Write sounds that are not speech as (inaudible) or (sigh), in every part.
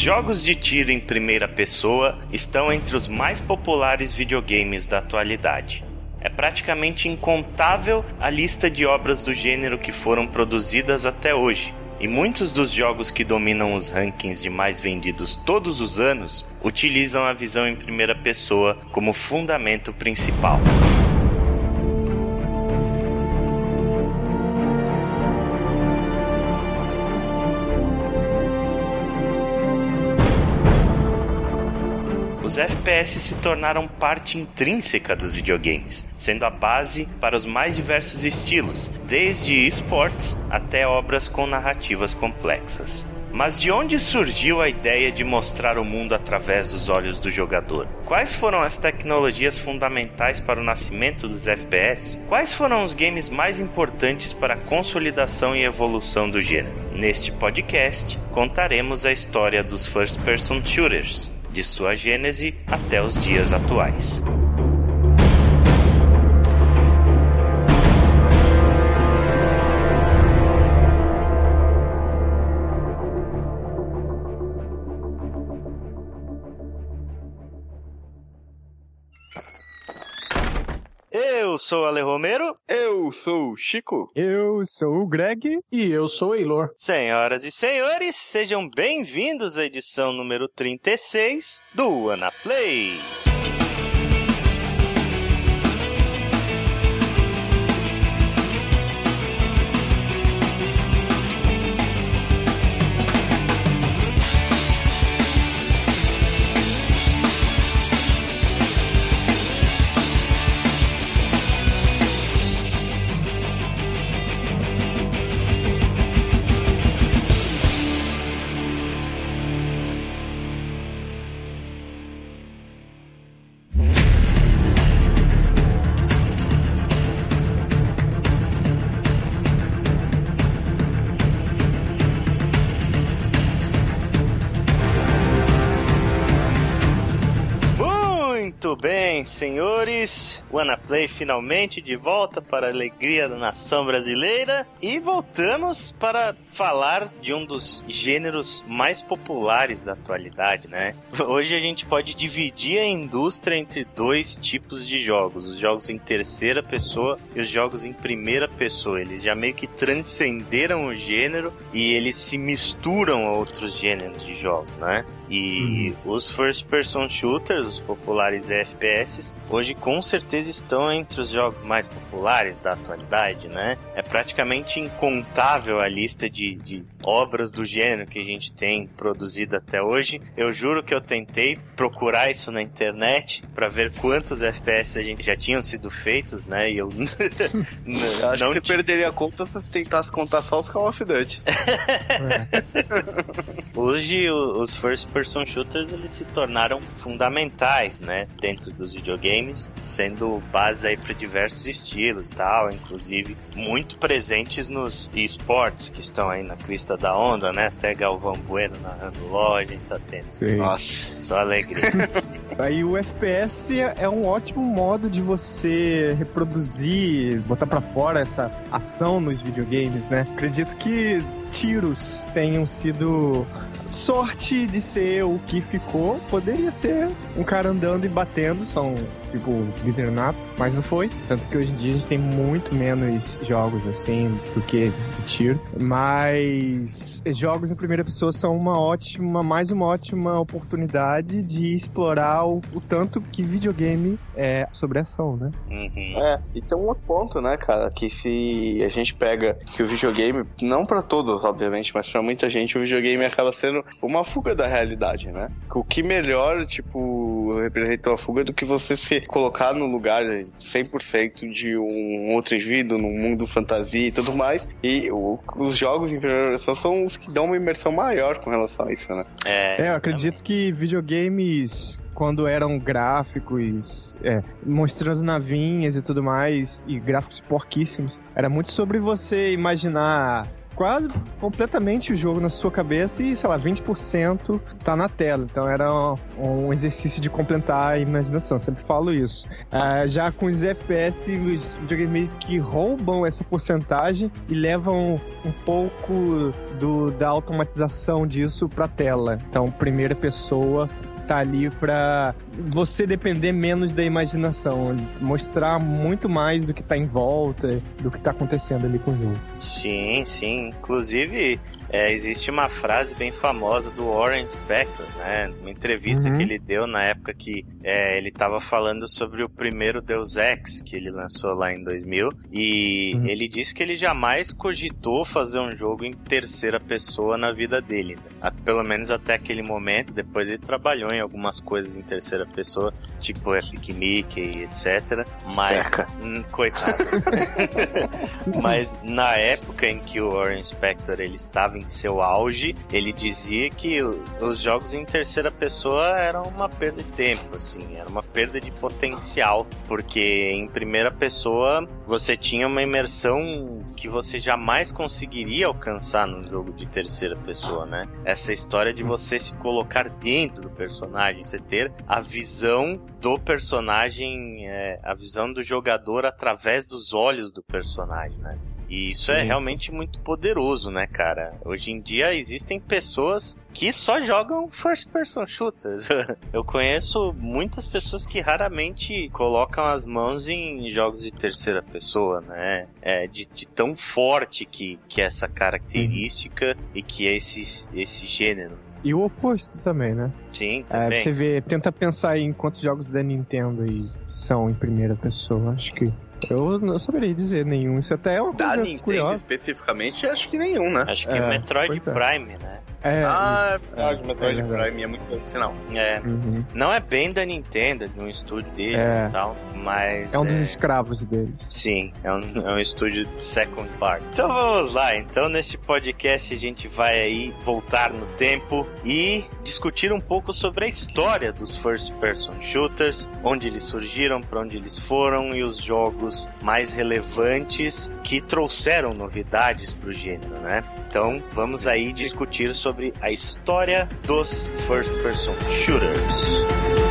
jogos de tiro em primeira pessoa estão entre os mais populares videogames da atualidade. É praticamente incontável a lista de obras do gênero que foram produzidas até hoje, e muitos dos jogos que dominam os rankings de mais vendidos todos os anos utilizam a visão em primeira pessoa como fundamento principal. FPS se tornaram parte intrínseca dos videogames, sendo a base para os mais diversos estilos, desde esportes até obras com narrativas complexas. Mas de onde surgiu a ideia de mostrar o mundo através dos olhos do jogador? Quais foram as tecnologias fundamentais para o nascimento dos FPS? Quais foram os games mais importantes para a consolidação e evolução do gênero? Neste podcast, contaremos a história dos first person shooters, de sua gênese até os dias atuais. Eu sou o Ale Romero. Eu sou o Chico. Eu sou o Greg. E eu sou o Eilor. Senhoras e senhores, sejam bem-vindos à edição número 36 do Ana Play. Bem, senhores. WannaPlay finalmente de volta para a alegria da nação brasileira. E voltamos para falar de um dos gêneros mais populares da atualidade, né? Hoje a gente pode dividir a indústria entre dois tipos de jogos: os jogos em terceira pessoa e os jogos em primeira pessoa. Eles já meio que transcenderam o gênero e eles se misturam a outros gêneros de jogos, né? E uhum. os first person shooters, os populares FPS, hoje com certeza estão entre os jogos mais populares da atualidade, né? É praticamente incontável a lista de, de obras do gênero que a gente tem produzido até hoje. Eu juro que eu tentei procurar isso na internet para ver quantos FPS a gente já tinham sido feitos, né? E eu (laughs) não, acho não que você perderia a conta se você tentasse contar só os Call of Duty. (laughs) Hoje os first person person shooters eles se tornaram fundamentais, né, dentro dos videogames, sendo base aí para diversos estilos tal, inclusive muito presentes nos esportes que estão aí na crista da onda, né? Até Galvão Bueno narrando loja, tá tendo. Sim. Nossa, só alegria. (laughs) aí o FPS é um ótimo modo de você reproduzir, botar para fora essa ação nos videogames, né? Acredito que tiros tenham sido sorte de ser o que ficou, poderia ser um cara andando e batendo, são tipo Bitternato, mas não foi. Tanto que hoje em dia a gente tem muito menos jogos assim do que de tiro. Mas jogos em primeira pessoa são uma ótima, mais uma ótima oportunidade de explorar o, o tanto que videogame é sobre ação, né? Uhum. É, e tem um outro ponto, né, cara, que se a gente pega que o videogame, não para todos, obviamente, mas para muita gente, o videogame acaba sendo uma fuga da realidade, né? O que melhor, tipo, representa uma fuga do que você se colocar no lugar 100% de um outro indivíduo, num mundo fantasia e tudo mais. E o, os jogos em primeira pessoa são os que dão uma imersão maior com relação a isso, né? É, é eu acredito que videogames quando eram gráficos é, mostrando navinhas e tudo mais, e gráficos porquíssimos, era muito sobre você imaginar quase completamente o jogo na sua cabeça e, sei lá, 20% tá na tela. Então era um, exercício de completar a imaginação, sempre falo isso. Uh, já com os FPS, os videogames meio que roubam essa porcentagem e levam um pouco do, da automatização disso pra tela. Então, primeira pessoa tá ali pra você depender menos da imaginação, mostrar muito mais do que tá em volta, do que tá acontecendo ali com o jogo. Sim, sim. Inclusive, é, existe uma frase bem famosa do Warren Spector, né? Uma entrevista uhum. que ele deu na época que é, ele estava falando sobre o primeiro Deus Ex que ele lançou lá em 2000 e uhum. ele disse que ele jamais cogitou fazer um jogo em terceira pessoa na vida dele, né? pelo menos até aquele momento. Depois ele trabalhou em algumas coisas em terceira pessoa, tipo Epic Mickey, etc. Mas, hum, coitado. (laughs) Mas na época em que o Warren Spector ele estava em seu auge, ele dizia que os jogos em terceira pessoa eram uma perda de tempo, assim, era uma perda de potencial, porque em primeira pessoa você tinha uma imersão que você jamais conseguiria alcançar no jogo de terceira pessoa, né? Essa história de você se colocar dentro do personagem, você ter a visão do personagem, é, a visão do jogador através dos olhos do personagem, né? E isso é realmente muito poderoso, né, cara? Hoje em dia existem pessoas que só jogam first person shooters. (laughs) Eu conheço muitas pessoas que raramente colocam as mãos em jogos de terceira pessoa, né? É, de, de tão forte que, que é essa característica uhum. e que é esse, esse gênero. E o oposto também, né? Sim, é, também. É, você vê, tenta pensar em quantos jogos da Nintendo são em primeira pessoa. Acho que eu não saberia dizer nenhum. Isso até é uma da coisa Nintendo curiosa. especificamente, acho que nenhum, né? Acho que é, Metroid é. Prime, né? É, ah, é é, Metroid é Prime é muito bom sinal. É. Uhum. Não é bem da Nintendo, de um estúdio deles é. e tal, mas. É um dos escravos deles. Sim, é um, é um estúdio de second part. Então vamos lá, então nesse podcast a gente vai aí voltar no tempo e discutir um pouco sobre a história dos first person shooters, onde eles surgiram, para onde eles foram e os jogos mais relevantes que trouxeram novidades para o gênero, né? Então vamos aí discutir sobre sobre a história dos first person shooters.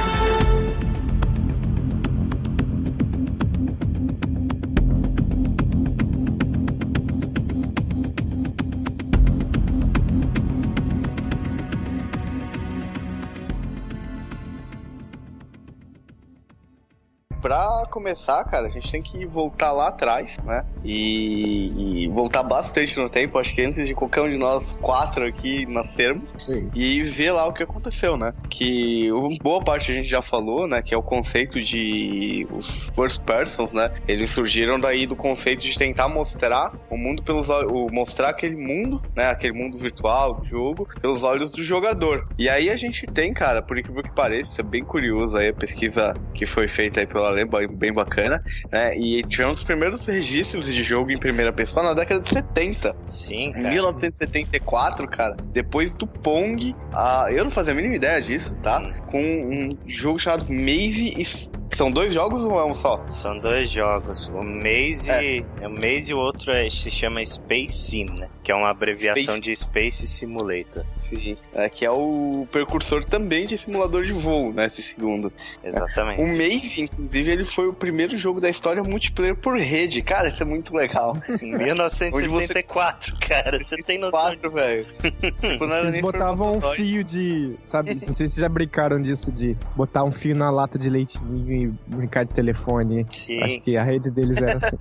Pra começar, cara, a gente tem que voltar lá atrás, né? E, e, voltar bastante no tempo, acho que antes de qualquer um de nós quatro aqui nascermos, Sim. e ver lá o que aconteceu, né? Que boa parte a gente já falou, né? Que é o conceito de os first persons, né? Eles surgiram daí do conceito de tentar mostrar o mundo pelos olhos, mostrar aquele mundo, né? Aquele mundo virtual do jogo pelos olhos do jogador. E aí a gente tem, cara, por incrível que pareça, é bem curioso aí a pesquisa que foi feita aí pela bem bacana, né? E tivemos os primeiros registros de jogo em primeira pessoa na década de 70. Sim, cara. Em 1974, cara, depois do Pong, a... eu não fazia a mínima ideia disso, tá? Hum. Com um jogo chamado Maze são dois jogos ou é um só? São dois jogos. O Maze, é. é o Maze e o outro é, se chama Space Sim, né? Que é uma abreviação Space... de Space Simulator. Sim. É, que é o precursor também de simulador de voo, né? Esse segundo. Exatamente. É. O Maze, inclusive, ele foi o primeiro jogo da história multiplayer por rede. Cara, isso é muito legal. (laughs) Em 1974, você... cara. Você tem noção. 4, velho. tipo, Eles botavam um fio de. Sabe? Não sei se vocês já brincaram disso, de botar um fio na lata de leitinho e brincar de telefone. Sim. Acho que a rede deles era assim.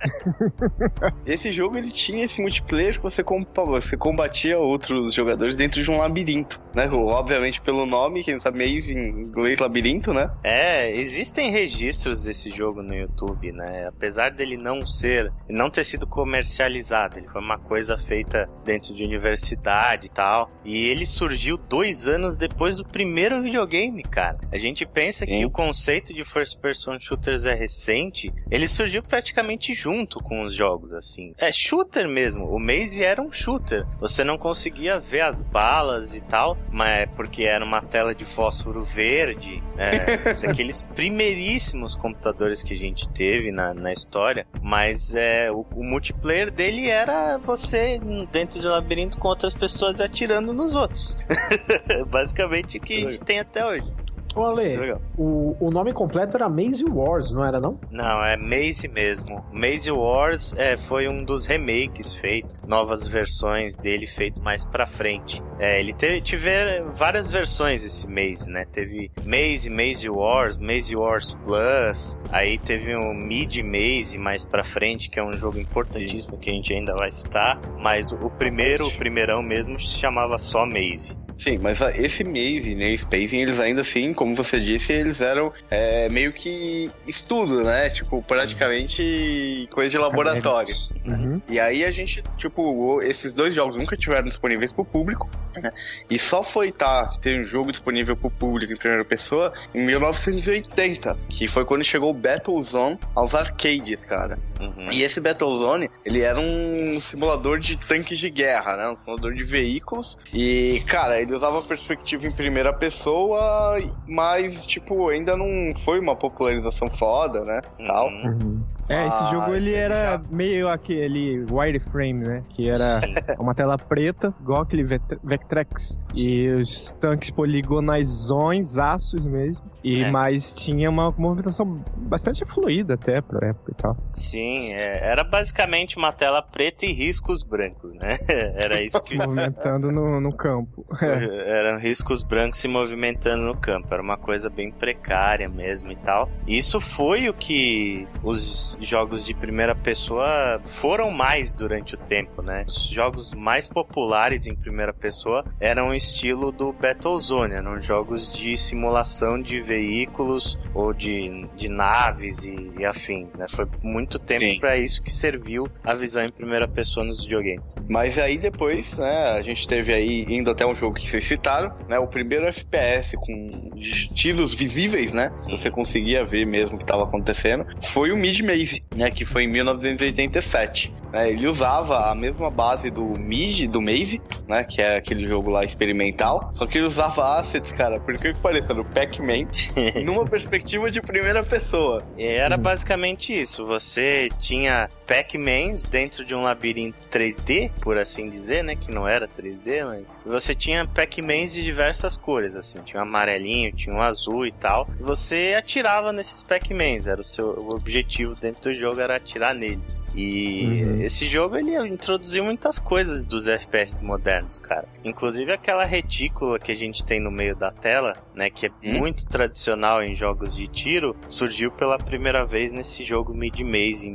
(laughs) esse jogo ele tinha esse multiplayer que você, você combatia outros jogadores dentro de um labirinto, né? Obviamente pelo nome, quem sabe Maze em inglês labirinto, né? É, existem registros desse jogo no YouTube, né? Apesar dele não ser, não ter sido comercializado, ele foi uma coisa feita dentro de universidade e tal. E ele surgiu dois anos depois do primeiro videogame, cara. A gente pensa Sim. que o conceito de first person shooters é recente, ele surgiu praticamente junto com os jogos, assim. É shooter mesmo. O Maze era um shooter. Você não conseguia ver as balas e tal, mas é porque era uma tela de fósforo verde, é, (laughs) daqueles primeiríssimos computadores computadores que a gente teve na, na história, mas é, o, o multiplayer dele era você dentro de um labirinto com outras pessoas atirando nos outros. (laughs) Basicamente o que a gente tem até hoje. Ô Ale, é o, o nome completo era Maze Wars, não era não? Não, é Maze mesmo. Maze Wars é, foi um dos remakes feitos, novas versões dele feito mais pra frente. É, ele teve, tiver várias versões esse Maze, né? Teve Maze, Maze Wars, Maze Wars Plus, aí teve um Mid Maze mais pra frente, que é um jogo importantíssimo que a gente ainda vai citar, mas o, o primeiro, o primeirão mesmo, se chamava só Maze. Sim, mas ah, esse Maze, né, Spacing, eles ainda assim, como você disse, eles eram é, meio que estudo, né? Tipo, praticamente coisa de laboratório. Uhum. E aí a gente, tipo, esses dois jogos nunca tiveram disponíveis pro público, né? E só foi tá, ter um jogo disponível pro público em primeira pessoa em 1980, que foi quando chegou o Battlezone aos arcades, cara. Uhum. E esse Battlezone, ele era um simulador de tanques de guerra, né? Um simulador de veículos. E, cara, ele usava perspectiva em primeira pessoa, mas, tipo, ainda não foi uma popularização foda, né? Tal. Uhum. Uhum. É, esse Ah, jogo ele ele era já- meio aquele wireframe, né? Que era (laughs) uma tela preta, igual aquele Vect- Vectrex. E os tanques poligonazões, aços mesmo. E É. mas tinha uma movimentação bastante fluida até pra época e tal. Sim, é, era basicamente uma tela preta e riscos brancos, né? (laughs) Era isso Se que. movimentando no, no campo. É. (laughs) Eram riscos brancos se movimentando no campo. Era uma coisa bem precária mesmo e tal. Isso foi o que os jogos de primeira pessoa foram mais durante o tempo, né? Os jogos mais populares em primeira pessoa eram o estilo do Battlezone, eram jogos de simulação de veículos ou de, de naves e, e afins, né? Foi muito tempo para isso que serviu a visão em primeira pessoa nos videogames. Mas aí depois, né, a gente teve aí, indo até um jogo que vocês citaram, né, o primeiro FPS com estilos visíveis, né, você conseguia ver mesmo o que estava acontecendo, foi o Mid Maze, né, que foi em 1987. né, ele usava a mesma base do Mid, do Maze, né, que é aquele jogo lá experimental, só que ele usava assets, cara, por que que no Pac-Man, (laughs) numa perspectiva de primeira pessoa. E Era Uhum. basicamente isso. Você tinha Pac-Mans dentro de um labirinto 3D, por assim dizer, né? Que não era 3D, mas você tinha Pac-Mans de diversas cores, assim. Tinha um amarelinho, tinha um azul e tal. E você atirava nesses Pac-Mans. Era o seu o objetivo dentro do jogo era atirar neles. E Uhum. esse jogo ele introduziu muitas coisas dos FPS modernos, cara. Inclusive aquela retícula que a gente tem no meio da tela, né? Que é Hum. muito tradicional em jogos de tiro, surgiu pela primeira vez nesse jogo Mid Maze em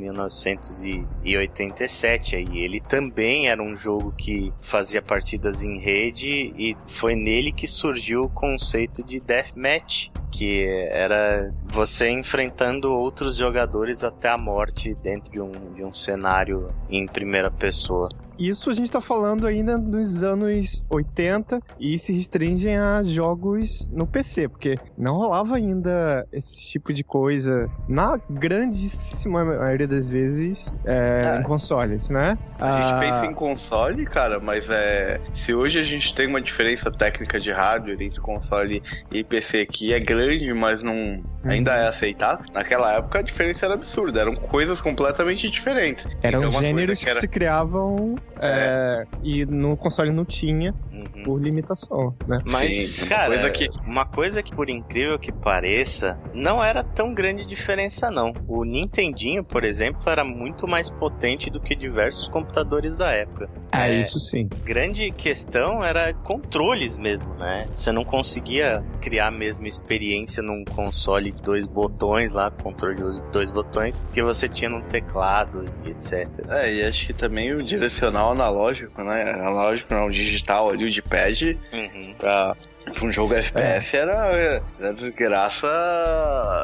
1987. Aí ele também era um jogo que fazia partidas em rede e foi nele que surgiu o conceito de deathmatch, que era você enfrentando outros jogadores até a morte dentro de um, de um cenário em primeira pessoa. Isso a gente tá falando ainda nos anos 80 e se restringem a jogos no PC, porque não rolava ainda esse tipo de coisa, na grandíssima maioria das vezes, é, É. em consoles, né? A gente Ah, pensa em console, cara, mas é. Se hoje a gente tem uma diferença técnica de hardware entre console e PC que é grande, mas não ainda é aceitável, naquela época a diferença era absurda, eram coisas completamente diferentes. Eram Então, gêneros que, que era- se criavam é, e no console não tinha Uhum. por limitação, né? Mas, Sim, uma cara, coisa que- uma coisa que, por incrível que pareça, não era tão grande diferença, não. O Nintendinho, por exemplo, era muito mais potente do que diversos computadores da época. Ah, É. isso sim. grande questão era controles mesmo, né? Você não conseguia criar a mesma experiência num console de dois botões lá, controle de dois botões, que você tinha num teclado e etc. É, e acho que também o direcional analógico, né? Analógico não, digital ali, o de pad, Uhum. pra, pra um jogo FPS era, era desgraça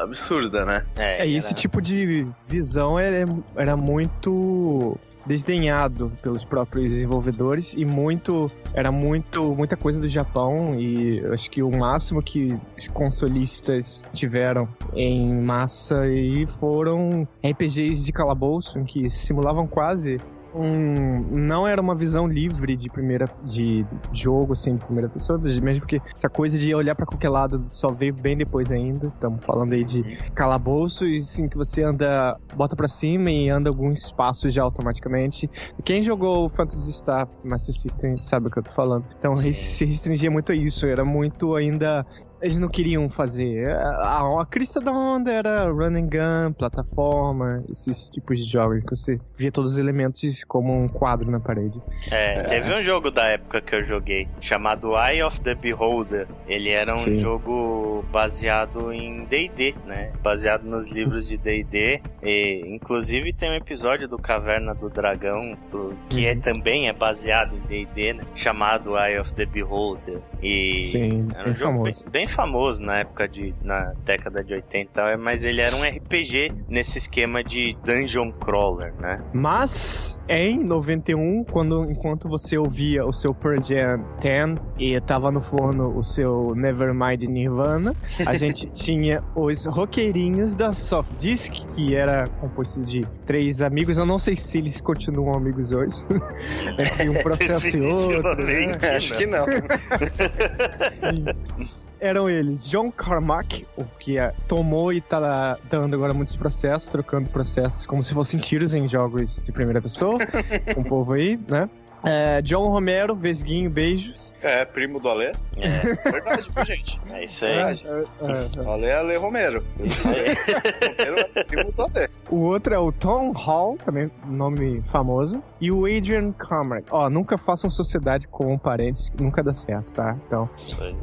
absurda, né? É, e esse era- tipo de visão era, era muito desdenhado pelos próprios desenvolvedores e muito era muito muita coisa do Japão e acho que o máximo que os consolistas tiveram em massa aí foram RPGs de calabouço em que simulavam quase um, não era uma visão livre de primeira de jogo assim, de primeira pessoa, mesmo porque essa coisa de olhar para qualquer lado só veio bem depois ainda. Estamos falando aí de calabouço e sim que você anda, bota para cima e anda alguns passos já automaticamente. Quem jogou Phantasy Star Master System sabe o que eu tô falando. Então (laughs) se restringia muito a isso, era muito ainda eles não queriam fazer. A, a crista da onda era run and gun, plataforma, esses tipos de jogos que você via todos os elementos como um quadro na parede. É, teve um jogo da época que eu joguei chamado Eye of the Beholder. Ele era um Sim. jogo baseado em D&D, né? Baseado nos livros de D&D e inclusive tem um episódio do Caverna do Dragão do, que é, uhum. é, também é baseado em D&D, né? Chamado Eye of the Beholder. E Sim, era um jogo bem, bem famoso na época de. na década de 80, mas ele era um RPG nesse esquema de dungeon crawler, né? Mas em 91, quando enquanto você ouvia o seu Pearl Jam 10 e tava no forno o seu Nevermind Nirvana, a (laughs) gente tinha os roqueirinhos da Soft Disk, que era composto de três amigos. Eu não sei se eles continuam amigos hoje. (laughs) Entre um (laughs) processo e outro. Né? Acho que não. Eram eles John Carmack, o que é, tomou e tá dando agora muitos processos, trocando processos como se fossem tiros em jogos de primeira pessoa, com o povo aí, né? É, John Romero, Vesguinho, beijos. É, primo do Alê. É. Verdade, viu, gente? É isso aí. Verdade. É, é, é. Alê é Alê Romero. Isso aí. Romero é primo do Alê. O outro é o Tom Hall, também nome famoso. E o Adrian Comrade. Ó, nunca façam sociedade com parentes, nunca dá certo, tá? Então,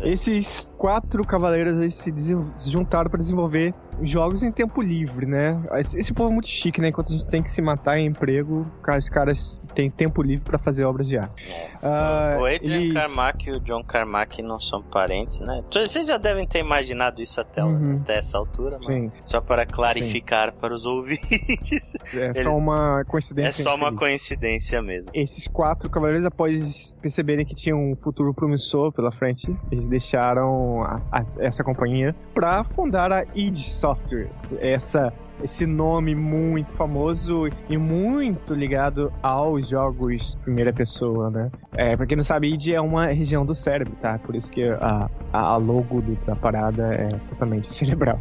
é. esses quatro cavaleiros aí se, se juntaram para desenvolver jogos em tempo livre, né? Esse, esse povo é muito chique, né? Enquanto a gente tem que se matar em emprego, os caras têm tempo livre para fazer obras de arte. Uh, o Adrian eles... Carmack e o John Carmack não são parentes, né? Vocês já devem ter imaginado isso até, uhum. até essa altura, mas só para clarificar Sim. para os ouvintes. É eles... só uma coincidência. É só uma coincidência mesmo. Esses quatro cavaleiros, após perceberem que tinham um futuro promissor pela frente, eles deixaram a, a, essa companhia para fundar a id Software. Essa esse nome muito famoso e muito ligado aos jogos primeira pessoa, né? É, pra quem não sabe, id é uma região do cérebro, tá? Por isso que a, a logo do, da parada é totalmente (laughs) cerebral.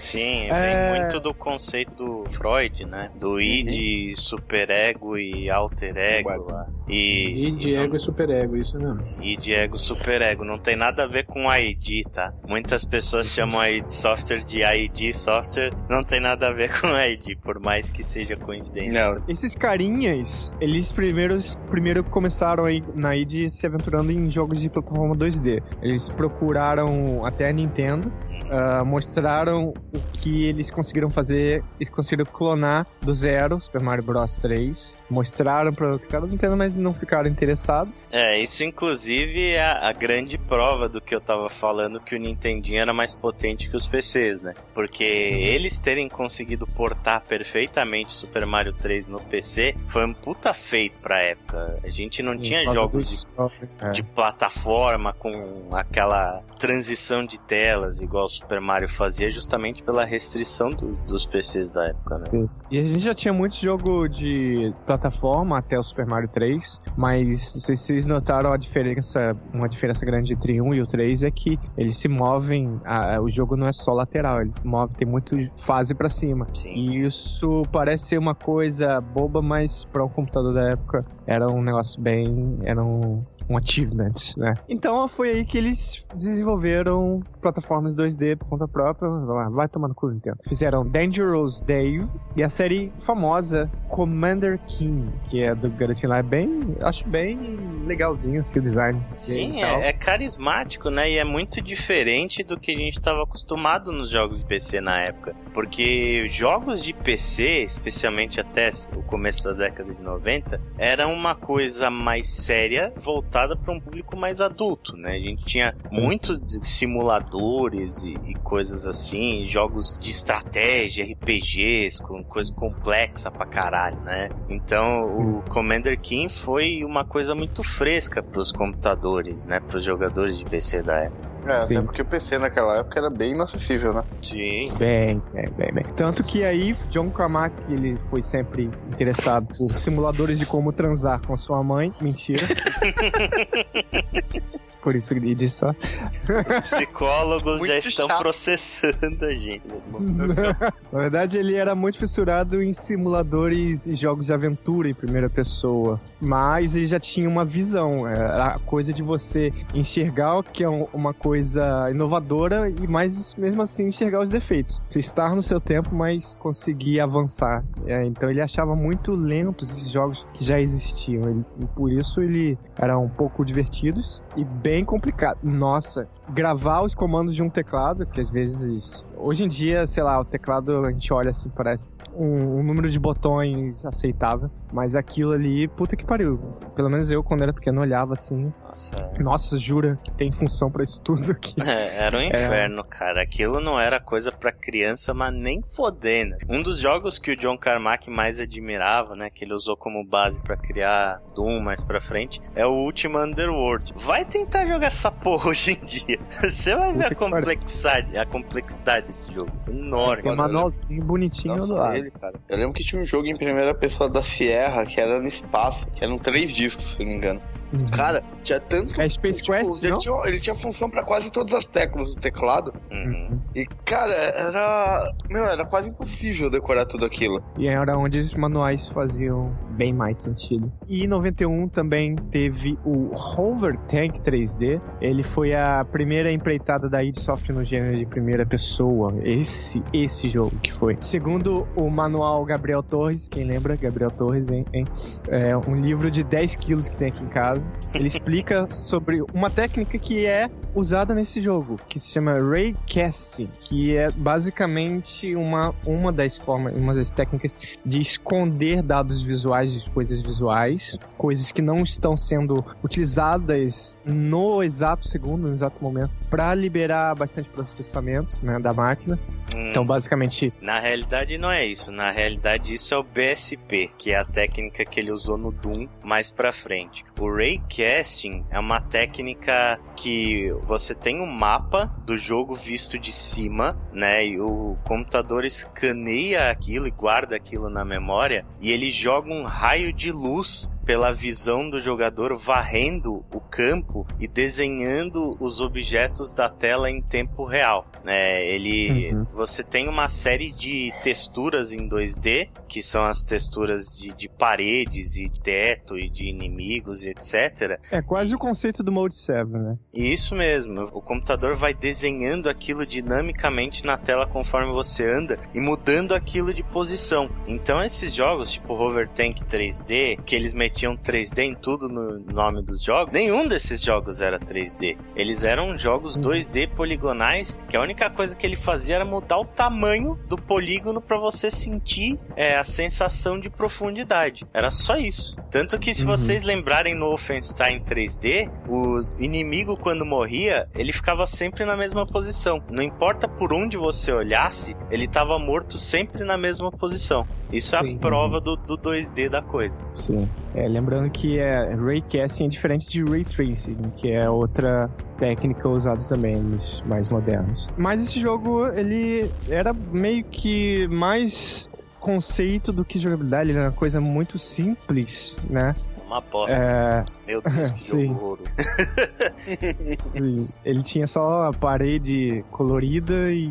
Sim, é... vem muito do conceito do Freud, né? Do id, uhum. superego e alter ego lá. E, id, ego não... e superego, isso mesmo. Id, ego, superego. Não tem nada a ver com ID, tá? Muitas pessoas chamam a id software de ID software, não tem nada a ver (laughs) com ID, por mais que seja coincidência. Não. Esses carinhas, eles primeiros, primeiro começaram aí na ID se aventurando em jogos de plataforma 2D. Eles procuraram até a Nintendo uh, mostraram o que eles conseguiram fazer. Eles conseguiram clonar do zero Super Mario Bros 3. Mostraram para o cara Nintendo, mas não ficaram interessados. É, isso inclusive é a, grande prova do que eu tava falando que o Nintendinho era mais potente que os PCs, né? Porque uhum. eles terem conseguido portar perfeitamente Super Mario 3 no PC foi um puta feito pra época. A gente não Sim, tinha jogos de, é. de plataforma com aquela transição de telas igual Super Mario fazia justamente pela restrição do, dos PCs da época, né? Sim. E a gente já tinha muito jogo de plataforma até o Super Mario 3, mas não sei se vocês notaram a diferença, uma diferença grande entre um e o 3 é que eles se movem, a, o jogo não é só lateral, eles se movem, tem muito fase para cima. Sim. E isso parece ser uma coisa boba, mas para um computador da época era um negócio bem, era um um achievement, né? Então foi aí que eles desenvolveram plataformas 2D por conta própria. Vai tomando cu, Nintendo. Fizeram Dangerous Dave e a série famosa Commander King, que é do garotinho lá. É bem, acho bem legalzinho assim, o design. Sim, é, é, carismático, né? E é muito diferente do que a gente estava acostumado nos jogos de PC na época. Porque jogos de PC, especialmente até o começo da década de 90, eram uma coisa mais séria, voltada voltada para um público mais adulto, né? A gente tinha muitos simuladores e, e, coisas assim, jogos de estratégia, RPGs, com coisa complexa pra caralho, né? Então o Commander King foi uma coisa muito fresca para os computadores, né? Para os jogadores de PC da época. É, Sim. até porque o PC naquela época era bem inacessível, né? Sim. Bem, bem, bem, bem. Tanto que aí, John Carmack, ele foi sempre interessado por simuladores de como transar com sua mãe. Mentira. (laughs) por isso ele disse só. Os psicólogos já estão chato. processando a gente. nesse momento. (laughs) Na verdade, ele era muito fissurado em simuladores e jogos de aventura em primeira pessoa. Mas ele já tinha uma visão. Era a coisa de você enxergar o que é um- uma coisa inovadora e mais mesmo assim enxergar os defeitos. Você estar no seu tempo, mas conseguir avançar. É, então ele achava muito lentos esses jogos que já existiam. E por isso ele era um pouco divertidos e bem complicado. Nossa, gravar os comandos de um teclado, que às vezes. Hoje em dia, sei lá, o teclado a gente olha assim, parece um, um número de botões aceitável. Mas aquilo ali, puta que pariu. Pelo menos eu, quando era pequeno, olhava assim. Nossa, Nossa, jura que tem função pra isso tudo aqui. (laughs) É, era um inferno, cara. Aquilo não era coisa pra criança, mas nem fodendo. Um dos jogos que o John Carmack mais admirava, né, que ele usou como base pra criar Doom mais pra frente, é o Ultima Underworld. Vai tentar jogar essa porra hoje em dia. (laughs) Você vai ver Puta a que pariu. complexidade, a complexidade desse jogo. Enorme. Tem um manualzinho bonitinho do Nossa, lado. ele, cara. Eu lembro que tinha um jogo em primeira pessoa da Sierra, que era no espaço, que eram três discos, se eu não me engano. Uhum. Cara, tinha tanto. É Space tipo, Quest, ele, não? tinha, ele tinha função pra quase todas as teclas do teclado. Uhum. E, cara, era. Meu, era quase impossível decorar tudo aquilo. E era onde os manuais faziam bem mais sentido. E em 91 também teve o Hover Tank 3D. Ele foi a primeira empreitada da id Software no gênero de primeira pessoa. Esse, esse jogo que foi. Segundo o manual Gabriel Torres, quem lembra? Gabriel Torres, hein? hein? É um livro de 10 quilos que tem aqui em casa. Ele explica (laughs) sobre uma técnica que é usada nesse jogo, que se chama Raycasting, que é basicamente uma, uma das formas, uma das técnicas de esconder dados visuais de coisas visuais, coisas que não estão sendo utilizadas no exato segundo, no exato momento, para liberar bastante processamento né, da máquina. Hum. Então, basicamente, Na realidade não é isso. Na realidade isso é o BSP, que é a técnica que ele usou no Doom mais pra frente. O Raycasting é uma técnica que você tem um mapa do jogo visto de cima, né? E o computador escaneia aquilo e guarda aquilo na memória e ele joga um raio de luz pela visão do jogador varrendo o campo e desenhando os objetos da tela em tempo real, né? Ele Uhum. você tem uma série de texturas em 2D, que são as texturas de, de paredes e teto e de inimigos e etc. é quase o conceito do Mode 7, né? E isso mesmo, o computador vai desenhando aquilo dinamicamente na tela conforme você anda e mudando aquilo de posição. Então esses jogos, tipo Hover Tank 3D, que eles metiam 3D em tudo no nome dos jogos, nenhum desses jogos era 3D. Eles eram jogos Uhum. 2D poligonais, que a única coisa que ele fazia era mudar o tamanho do polígono para você sentir é, a sensação de profundidade. Era só isso. Tanto que se Uhum. vocês lembrarem no Wolfenstein 3D, o inimigo quando morria, ele ficava sempre na mesma posição. Não importa por onde você olhasse, ele estava morto sempre na mesma posição. Isso é Sim. a prova do, do 2D da coisa. Sim. É, lembrando que é, Raycasting é diferente de Ray Tracing, que é outra técnica usada também nos mais modernos. Mas esse jogo, ele era meio que mais conceito do que jogabilidade, ele era uma coisa muito simples, né? Uma aposta. É, Meu Deus, (laughs) que Sim. jogo horroroso. (laughs) (laughs) sim. ele tinha só a parede colorida e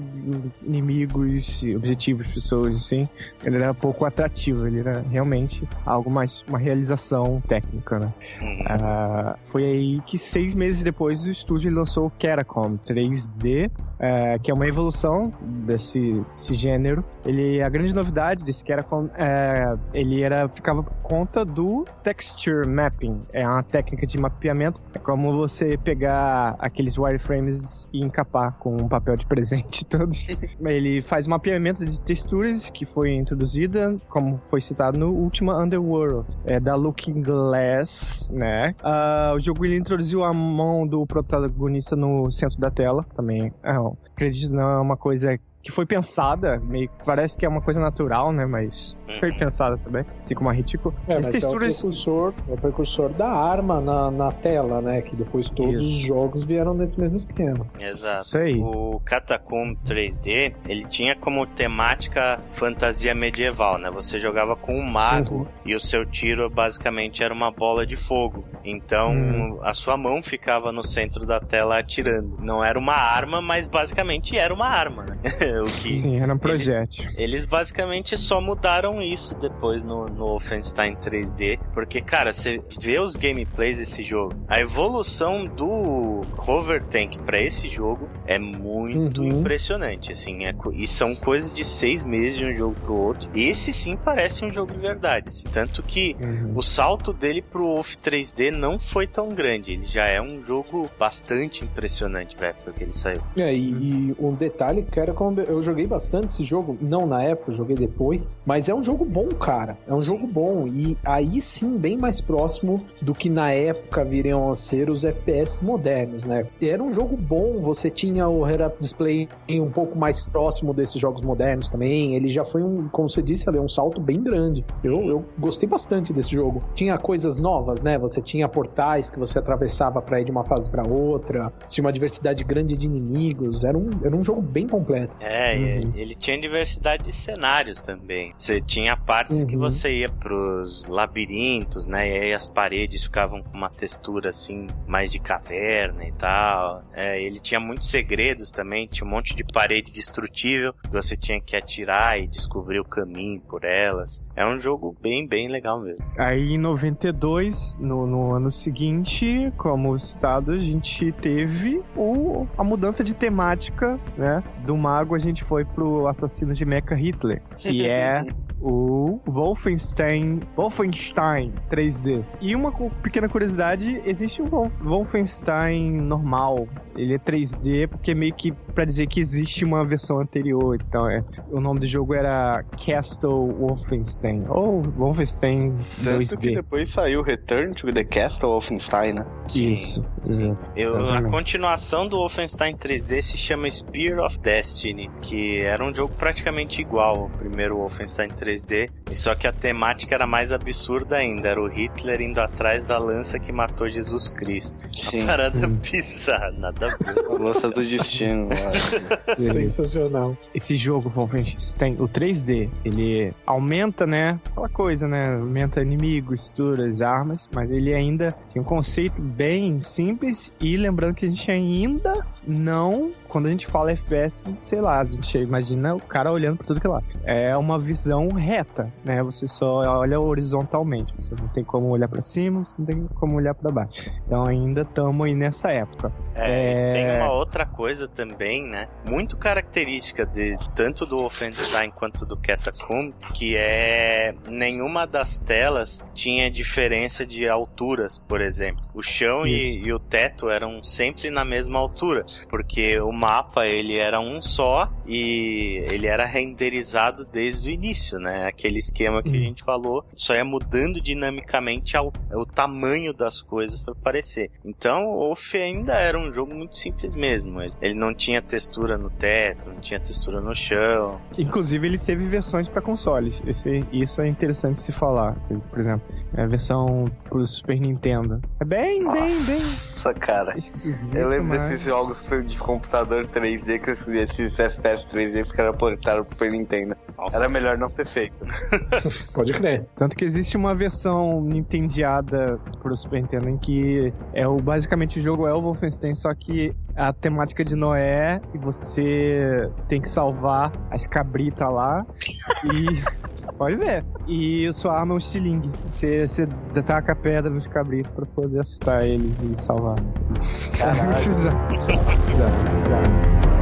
inimigos, objetivos, pessoas, assim. Ele era pouco atrativo, ele era realmente algo mais, uma realização técnica, né? Uhum. Ah, foi aí que seis meses depois o estúdio lançou o Caracom 3D, eh, que é uma evolução desse, desse gênero. Ele, a grande novidade desse Caracom, é, ele era ficava por conta do texture mapping. É uma técnica de mapeamento. É como você pegar aqueles wireframes e encapar com um papel de presente (laughs) todos. ele faz mapeamento de texturas que foi introduzida, como foi citado no Ultima Underworld, é da Looking Glass, né? Ah, o jogo ele introduziu a mão do protagonista no centro da tela, também. É, acredito não é uma coisa que foi pensada, meio parece que é uma coisa natural, né? Mas Uhum. foi pensada também, assim como a Retico. É, As mas texturas. é o precursor, é o precursor da arma na, na tela, né? Que depois todos Isso. os jogos vieram nesse mesmo esquema. Exato. Isso aí. O Catacomb 3D, ele tinha como temática fantasia medieval, né? Você jogava com um mago Uhum. e o seu tiro basicamente era uma bola de fogo. Então Hum. a sua mão ficava no centro da tela atirando. Não era uma arma, mas basicamente era uma arma, né? (laughs) o que Sim, era um projétil. Eles basicamente só mudaram isso depois no, no Wolfenstein 3D, porque, cara, você vê os gameplays desse jogo, a evolução do Hover Tank pra esse jogo é muito Uhum. impressionante, assim, é e são coisas de seis meses de um jogo pro outro. Esse sim parece um jogo de verdade, assim, tanto que Uhum. o salto dele pro Wolf 3D não foi tão grande, ele já é um jogo bastante impressionante pra época que ele saiu. É, e, e um detalhe que era como eu joguei bastante esse jogo, não na época, joguei depois, mas é um jogo bom, cara. É um jogo bom e aí sim bem mais próximo do que na época viriam a ser os FPS modernos, né? Era um jogo bom, você tinha o head-up display um pouco mais próximo desses jogos modernos também. Ele já foi um, como você disse, ali, um salto bem grande. Eu, eu gostei bastante desse jogo. Tinha coisas novas, né? Você tinha portais que você atravessava pra ir de uma fase pra outra. Tinha uma diversidade grande de inimigos. Era um, era um jogo bem completo. É, e Uhum. ele tinha diversidade de cenários também. Você tinha partes que Uhum. você ia pros labirintos, né? E aí as paredes ficavam com uma textura assim, mais de caverna e tal. É, ele tinha muitos segredos também, tinha um monte de parede destrutível que você tinha que atirar e descobrir o caminho por elas. É um jogo bem, bem legal mesmo. Aí em 92, no, no ano seguinte, como citado, a gente teve o, a mudança de temática, né? Do mago a gente foi pro assassino de Mecha Hitler, que (laughs) é o Wolfenstein, Wolfenstein 3D. E uma pequena curiosidade, existe o Wolf- Wolfenstein normal. Ele é 3D porque meio que pra dizer que existe uma versão anterior. Então, é, o nome do jogo era Castle Wolfenstein ou Wolfenstein Tanto que 2D. depois saiu Return to the Castle Wolfenstein, né? Isso. exato. Eu, a continuação do Wolfenstein 3D se chama Spear of Destiny, que era um jogo praticamente igual ao primeiro Wolfenstein 3D, e só que a temática era mais absurda ainda, era o Hitler indo atrás da lança que matou Jesus Cristo. Sim. Uma parada Hum. (laughs) bizarra, nada a ver. A lança do destino. (laughs) Sensacional. Esse jogo Wolfenstein, o 3D, ele aumenta, né? Aquela coisa, né? Aumenta inimigos, texturas, armas, mas ele ainda tem um conceito bem simples e lembrando que a gente ainda não, quando a gente fala FPS, sei lá, a gente imagina o cara olhando pra tudo que é lá. É uma visão reta, né? Você só olha horizontalmente, você não tem como olhar pra cima, você não tem como olhar pra baixo. Então ainda estamos aí nessa época. É, e tem É. uma outra coisa também, né? Muito característica de tanto do Wolfenstein quanto do Catacomb, que é nenhuma das telas tinha diferença de alturas, por exemplo. O chão e, e o teto eram sempre na mesma altura, porque o mapa ele era um só e ele era renderizado desde o início, né? Aquele esquema que a Hum. gente falou, só ia mudando dinamicamente ao, o tamanho das coisas para parecer. Então, o Wolf ainda era um jogo muito simples mesmo. Ele não tinha textura no teto, não tinha textura no chão. Inclusive, ele teve versões para consoles. Esse, isso é interessante se falar. Por exemplo, a versão pro Super Nintendo. É bem, bem, bem Nossa, cara. Eu lembro mas... desses jogos de computador 3D, que esses, esses FPS 3D que os caras portaram pro Super Nintendo. Nossa, Era melhor não ter feito. (laughs) Pode crer. Tanto que existe uma versão nintendiada pro Super Nintendo em que é o, basicamente o jogo é o Wolfenstein, só que a temática de Noé e você tem que salvar as cabritas lá e. Pode ver. E sua arma é um estilingue. Você, você taca a pedra nos cabritos pra poder assustar eles e salvar. Caralho. (laughs) Exato. Exato, exato.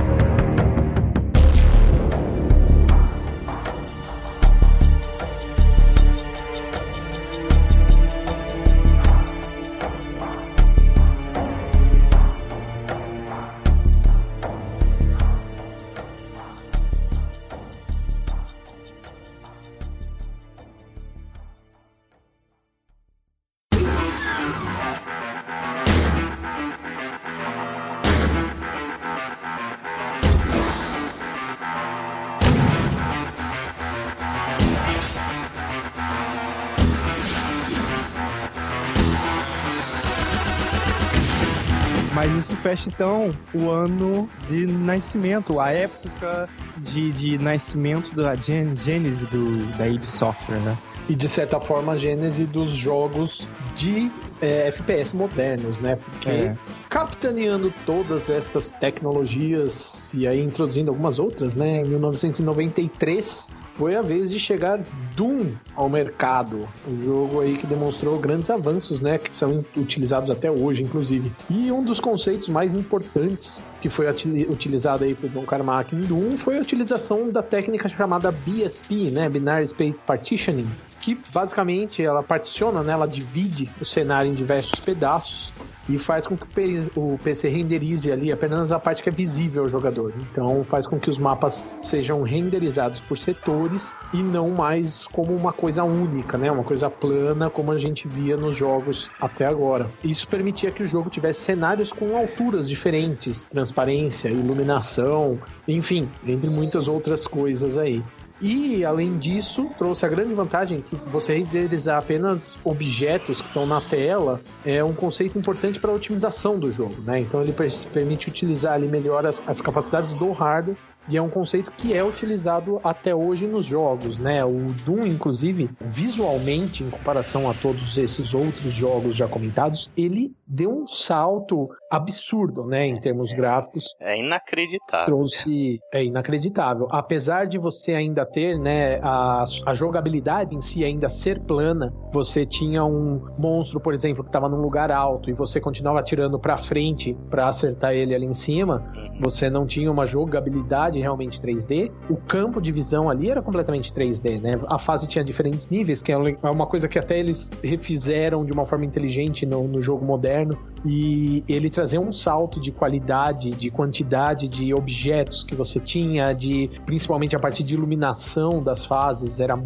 Fecha então o ano de nascimento, a época de, de nascimento da gênese do, da id Software, né? E de certa forma a gênese dos jogos de é, FPS modernos, né? Porque é. Capitaneando todas estas tecnologias e aí introduzindo algumas outras, né? Em 1993 foi a vez de chegar Doom ao mercado. O jogo aí que demonstrou grandes avanços, né? Que são utilizados até hoje, inclusive. E um dos conceitos mais importantes que foi utilizado aí por Don Carmack em Doom foi a utilização da técnica chamada BSP, né? Binary Space Partitioning que basicamente ela particiona, né, ela divide o cenário em diversos pedaços e faz com que o PC renderize ali apenas a parte que é visível ao jogador. Então faz com que os mapas sejam renderizados por setores e não mais como uma coisa única, né? Uma coisa plana como a gente via nos jogos até agora. Isso permitia que o jogo tivesse cenários com alturas diferentes, transparência, iluminação, enfim, entre muitas outras coisas aí. E, além disso, trouxe a grande vantagem que você renderizar apenas objetos que estão na tela é um conceito importante para a otimização do jogo, né? Então ele permite utilizar ali melhor as, as capacidades do hardware e é um conceito que é utilizado até hoje nos jogos, né? O Doom, inclusive, visualmente, em comparação a todos esses outros jogos já comentados, ele deu um salto absurdo, né? Em termos é, gráficos. É inacreditável. Trouxe. É inacreditável. Apesar de você ainda ter, né? A, a jogabilidade em si ainda ser plana, você tinha um monstro, por exemplo, que estava num lugar alto e você continuava atirando para frente para acertar ele ali em cima. Uhum. Você não tinha uma jogabilidade realmente 3D, o campo de visão ali era completamente 3D, né? A fase tinha diferentes níveis, que é, é uma coisa que até eles refizeram de uma forma inteligente no, no jogo moderno. E ele trazia um salto de qualidade, de quantidade de objetos que você tinha, de principalmente a partir de iluminação das fases, era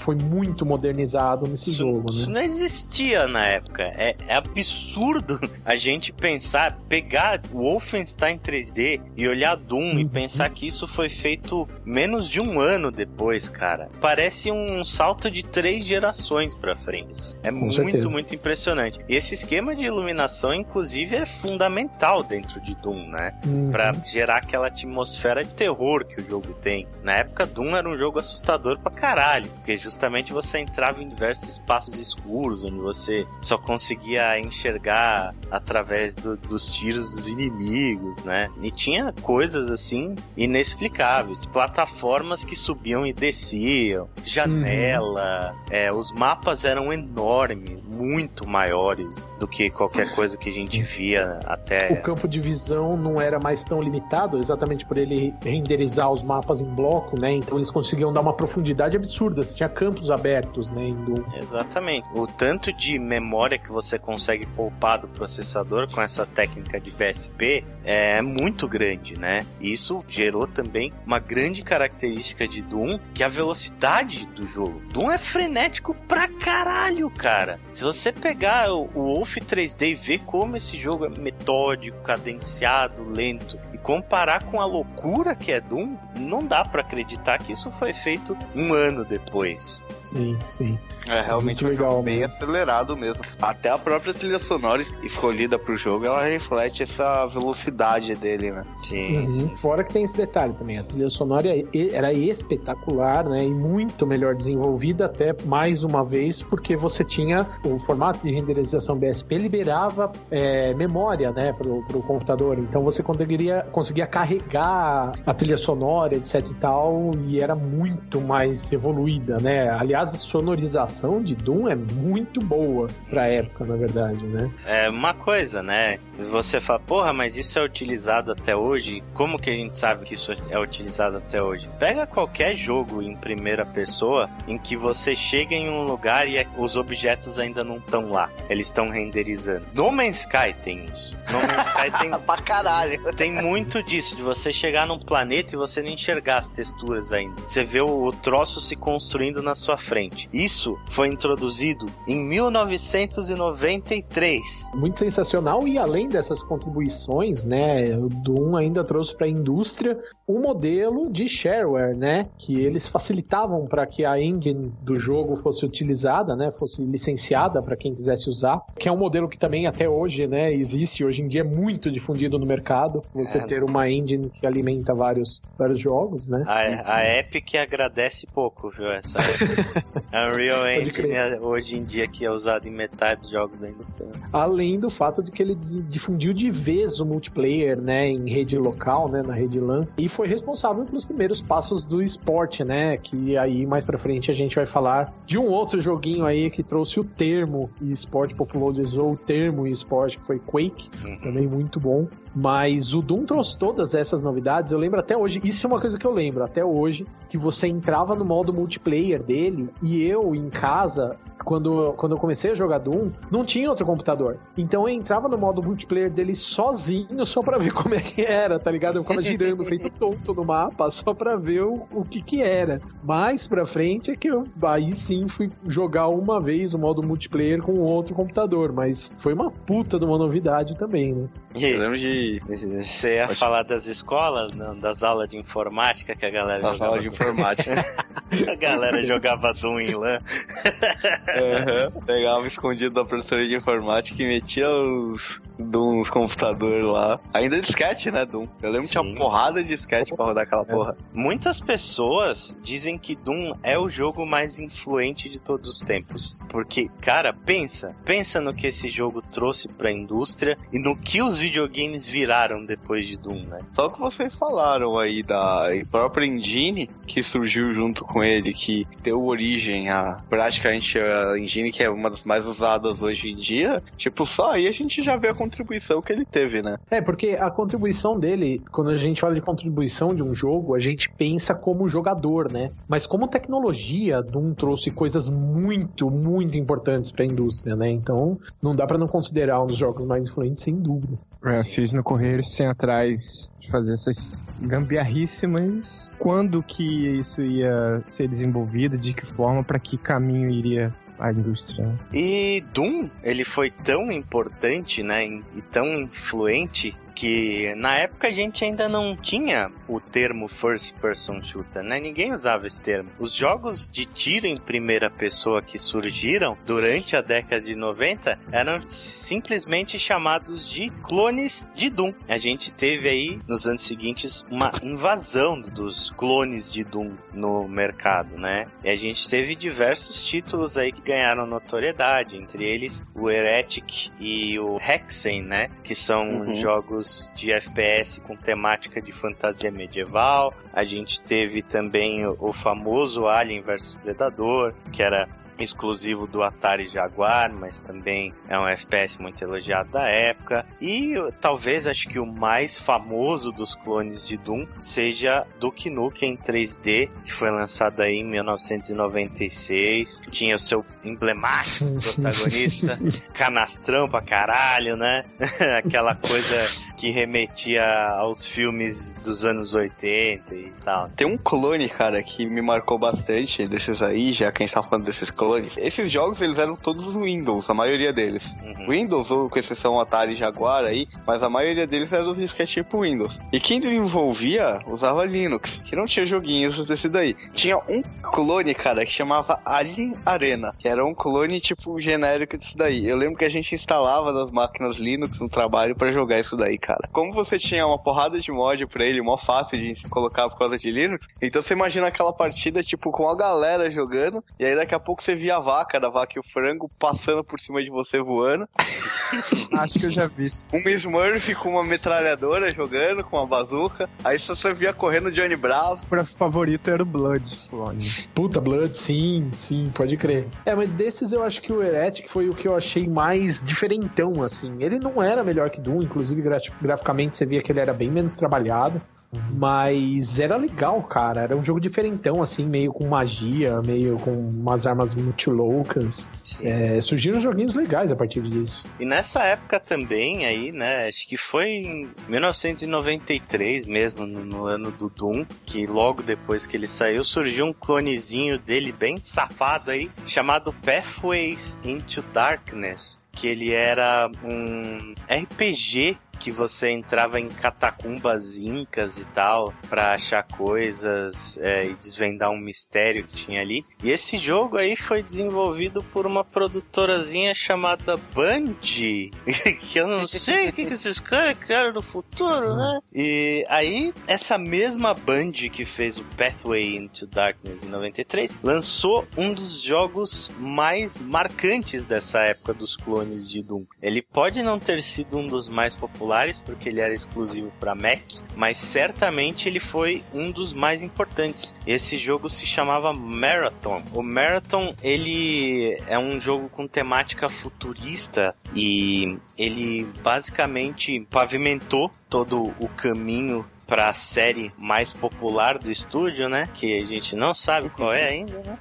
foi muito modernizado nesse isso, jogo. Né? Isso não existia na época. É, é absurdo a gente pensar, pegar o Wolfenstein 3D e olhar Doom uhum. e pensar que isso isso foi feito menos de um ano depois, cara. Parece um salto de três gerações pra frente. É Com muito, certeza. muito impressionante. E esse esquema de iluminação, inclusive, é fundamental dentro de Doom, né? Uhum. Pra gerar aquela atmosfera de terror que o jogo tem. Na época, Doom era um jogo assustador pra caralho, porque justamente você entrava em diversos espaços escuros, onde você só conseguia enxergar através do, dos tiros dos inimigos, né? E tinha coisas assim, e nesse inexplicáveis. Plataformas que subiam e desciam, janela, uhum. é, os mapas eram enormes, muito maiores do que qualquer coisa que a gente via até. O campo de visão não era mais tão limitado, exatamente por ele renderizar os mapas em bloco, né? Então eles conseguiam dar uma profundidade absurda. Você tinha campos abertos, né? Indo... Exatamente. O tanto de memória que você consegue poupar do processador com essa técnica de BSP é muito grande, né? Isso gerou também uma grande característica de Doom, que é a velocidade do jogo. Doom é frenético pra caralho, cara. Se você pegar o, Wolf 3D e ver como esse jogo é metódico, cadenciado, lento, e comparar com a loucura que é Doom, não dá para acreditar que isso foi feito um ano depois. Sim, sim. É realmente um legal, jogo bem acelerado mesmo. Até a própria trilha sonora escolhida pro jogo, ela reflete essa velocidade dele, né? Sim, uhum. sim. Fora que tem esse detalhe também, a trilha sonora era espetacular, né? E muito melhor desenvolvida até mais uma vez, porque você tinha o formato de renderização BSP liberava é, memória, né, pro, pro computador. Então você conseguiria, conseguia carregar a trilha sonora, etc e tal, e era muito mais evoluída, né? Aliás, a sonorização de Doom é muito boa pra época, na verdade, né? É uma coisa, né? Você fala, porra, mas isso é utilizado até hoje? Como que a gente sabe que isso é utilizado até hoje? Pega qualquer jogo em primeira pessoa em que você chega em um lugar e é, os objetos ainda não estão lá. Eles estão renderizando. No Man's Sky tem isso. No Man's Sky (laughs) tem. pra caralho. Tem muito disso, de você chegar num planeta e você não enxergar as texturas ainda. Você vê o, o troço se construindo na sua frente. Isso foi introduzido em 1993. Muito sensacional e além dessas contribuições, né, o Doom ainda trouxe para a indústria um modelo de shareware, né? Que eles facilitavam para que a engine do jogo fosse utilizada, né? Fosse licenciada para quem quisesse usar. Que é um modelo que também até hoje, né? Existe hoje em dia é muito difundido no mercado. Você é. ter uma engine que alimenta vários, vários jogos, né? A, a Epic agradece pouco, viu? Essa (laughs) Unreal Engine é, hoje em dia que é usado em metade dos jogos da indústria. Além do fato de que ele difundiu de vez o multiplayer, né? Em rede local, né? Na rede LAN. E foi responsável pelos primeiros passos do esporte, né? Que aí mais pra frente a gente vai falar de um outro joguinho aí que trouxe o termo esporte, popularizou o termo esporte, que foi Quake, uhum. também muito bom. Mas o Doom trouxe todas essas novidades. Eu lembro até hoje, isso é uma coisa que eu lembro até hoje, que você entrava no modo multiplayer dele e eu em casa quando, quando eu comecei a jogar Doom, não tinha outro computador. Então eu entrava no modo multiplayer dele sozinho, só pra ver (laughs) como é que era, tá ligado? Eu ficava girando, (laughs) feito tonto no mapa, só pra ver o, o que que era. Mais pra frente é que eu aí sim fui jogar uma vez o modo multiplayer com outro computador, mas foi uma puta de uma novidade também, né? Eu lembro de. Você ia Pode... falar das escolas, não, das aulas de informática que a galera das jogava. aulas de informática. (laughs) a galera jogava Doom em LAN. Uhum. Pegava escondido da professora de informática e metia os Dooms computador lá. Ainda disquete, né, Doom? Eu lembro que tinha uma porrada de disquete pra rodar aquela porra. Muitas pessoas dizem que Doom é o jogo mais influente de todos os tempos. Porque, cara, pensa. Pensa no que esse jogo trouxe pra indústria e no que os videogames viraram depois de Doom, né? Só que vocês falaram aí da própria engine que surgiu junto com ele, que deu origem a praticamente a engine que é uma das mais usadas hoje em dia. Tipo, só aí a gente já vê a contribuição que ele teve, né? É, porque a contribuição dele, quando a gente fala de contribuição de um jogo, a gente pensa como jogador, né? Mas como tecnologia, Doom trouxe coisas muito, muito importantes para a indústria, né? Então, não dá para não considerar um dos jogos mais influentes, sem dúvida. É, se eles não correr sem atrás fazer essas gambiarríssimas, quando que isso ia ser desenvolvido, de que forma, para que caminho iria a indústria. E Doom, ele foi tão importante, né, e tão influente que na época a gente ainda não tinha o termo first person shooter, né? Ninguém usava esse termo. Os jogos de tiro em primeira pessoa que surgiram durante a década de 90 eram simplesmente chamados de clones de Doom. A gente teve aí nos anos seguintes uma invasão dos clones de Doom no mercado, né? E a gente teve diversos títulos aí que ganharam notoriedade, entre eles o Heretic e o Hexen, né? Que são uhum. jogos jogos de FPS com temática de fantasia medieval. A gente teve também o, o famoso Alien vs Predador, que era exclusivo do Atari Jaguar, mas também é um FPS muito elogiado da época. E talvez acho que o mais famoso dos clones de Doom seja Duke Nukem 3D, que foi lançado aí em 1996. Tinha o seu emblemático (laughs) protagonista, canastrão pra caralho, né? (laughs) Aquela coisa que remetia aos filmes dos anos 80 e tal. Tem um clone, cara, que me marcou bastante desses aí, já que a gente tá falando desses clones Esses jogos, eles eram todos Windows, a maioria deles. Uhum. Windows, ou com exceção Atari e Jaguar aí, mas a maioria deles eram dos disquetes tipo Windows. E quem desenvolvia usava Linux, que não tinha joguinhos desse daí. Tinha um clone, cara, que chamava Alien Arena, que era um clone tipo genérico disso daí. Eu lembro que a gente instalava nas máquinas Linux no trabalho para jogar isso daí, cara. Como você tinha uma porrada de mod pra ele, mó fácil de colocar por causa de Linux, então você imagina aquela partida, tipo, com a galera jogando, e aí daqui a pouco você via a vaca, da vaca e o frango passando por cima de você voando. (laughs) Acho que eu já vi. Um Smurf com uma metralhadora jogando, com uma bazuca. Aí você via correndo Johnny Bravo. Pra favorito era o Blood. Clone. Puta, Blood, sim, sim, pode crer. É, mas desses eu acho que o Heretic foi o que eu achei mais diferentão, assim. Ele não era melhor que Doom, inclusive graficamente você via que ele era bem menos trabalhado. Mas era legal, cara. Era um jogo diferentão, assim, meio com magia, meio com umas armas muito loucas. É, surgiram joguinhos legais a partir disso. E nessa época também, aí, né? Acho que foi em 1993 mesmo, no, no ano do Doom, que logo depois que ele saiu, surgiu um clonezinho dele bem safado aí, chamado Pathways into Darkness que ele era um RPG que você entrava em catacumbas incas e tal para achar coisas é, e desvendar um mistério que tinha ali. E esse jogo aí foi desenvolvido por uma produtorazinha chamada Band, (laughs) que eu não sei o que, que esses caras criaram no futuro, né? E aí, essa mesma Band que fez o Pathway into Darkness em 93 lançou um dos jogos mais marcantes dessa época dos clones de Doom. Ele pode não ter sido um dos mais populares, porque ele era exclusivo para Mac, mas certamente ele foi um dos mais importantes. Esse jogo se chamava Marathon. O Marathon, ele é um jogo com temática futurista e ele basicamente pavimentou todo o caminho para a série mais popular do estúdio, né? Que a gente não sabe qual é ainda, né?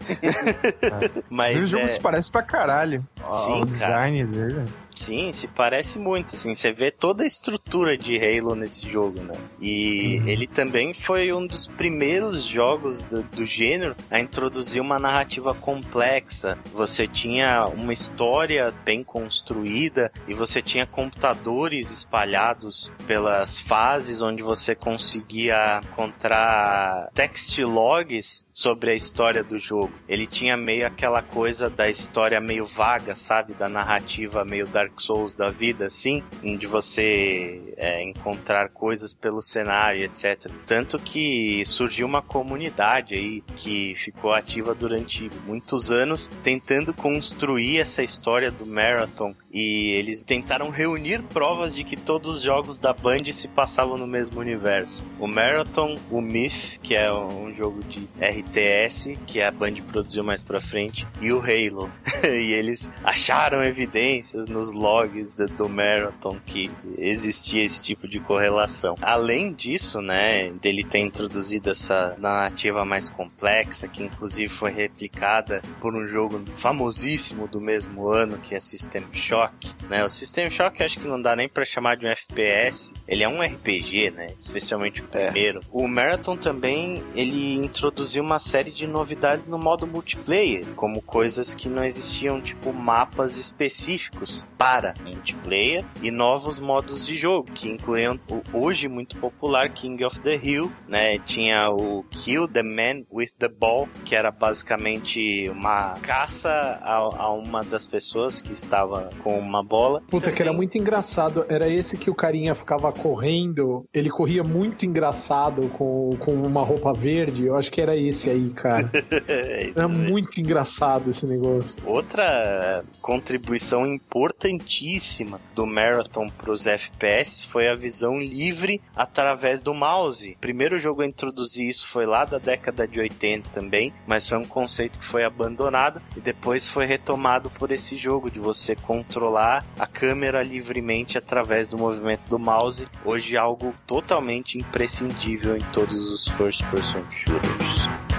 (laughs) Mas o jogo é... se parece pra caralho. Sim, o design cara. dele. Sim, se parece muito, assim, você vê toda a estrutura de Halo nesse jogo, né? E uhum. ele também foi um dos primeiros jogos do, do, gênero a introduzir uma narrativa complexa. Você tinha uma história bem construída e você tinha computadores espalhados pelas fases onde você conseguia encontrar text logs sobre a história do jogo. Ele tinha meio aquela coisa da história meio vaga, sabe? Da narrativa meio Dark Souls da vida, assim, de você é, encontrar coisas pelo cenário, etc. Tanto que surgiu uma comunidade aí que ficou ativa durante muitos anos tentando construir essa história do Marathon e eles tentaram reunir provas de que todos os jogos da Band se passavam no mesmo universo. O Marathon, o Myth, que é um jogo de RTS que a Band produziu mais pra frente, e o Halo. (laughs) e eles acharam evidências nos logs do, do Marathon que existia esse tipo de correlação. Além disso, né, dele ter introduzido essa narrativa mais complexa, que inclusive foi replicada por um jogo famosíssimo do mesmo ano, que é System Shock Shock, né? O System Shock acho que não dá nem para chamar de um FPS, ele é um RPG, né? Especialmente o é. primeiro. É. O Marathon também, ele introduziu uma série de novidades no modo multiplayer, como coisas que não existiam, tipo mapas específicos para multiplayer e novos modos de jogo, que incluíam o hoje muito popular King of the Hill, né? Tinha o Kill the Man with the Ball, que era basicamente uma caça a, a uma das pessoas que estava com uma bola. Puta, Também... que era muito engraçado. Era esse que o carinha ficava correndo. Ele corria muito engraçado com, com uma roupa verde. Eu acho que era esse aí, cara. (laughs) é era muito engraçado esse negócio. Outra contribuição importantíssima do Marathon para os FPS foi a visão livre através do mouse. O primeiro jogo a introduzir isso foi lá da década de 80 também, mas foi um conceito que foi abandonado e depois foi retomado por esse jogo de você controlar controlar a câmera livremente através do movimento do mouse, hoje algo totalmente imprescindível em todos os first person shooters.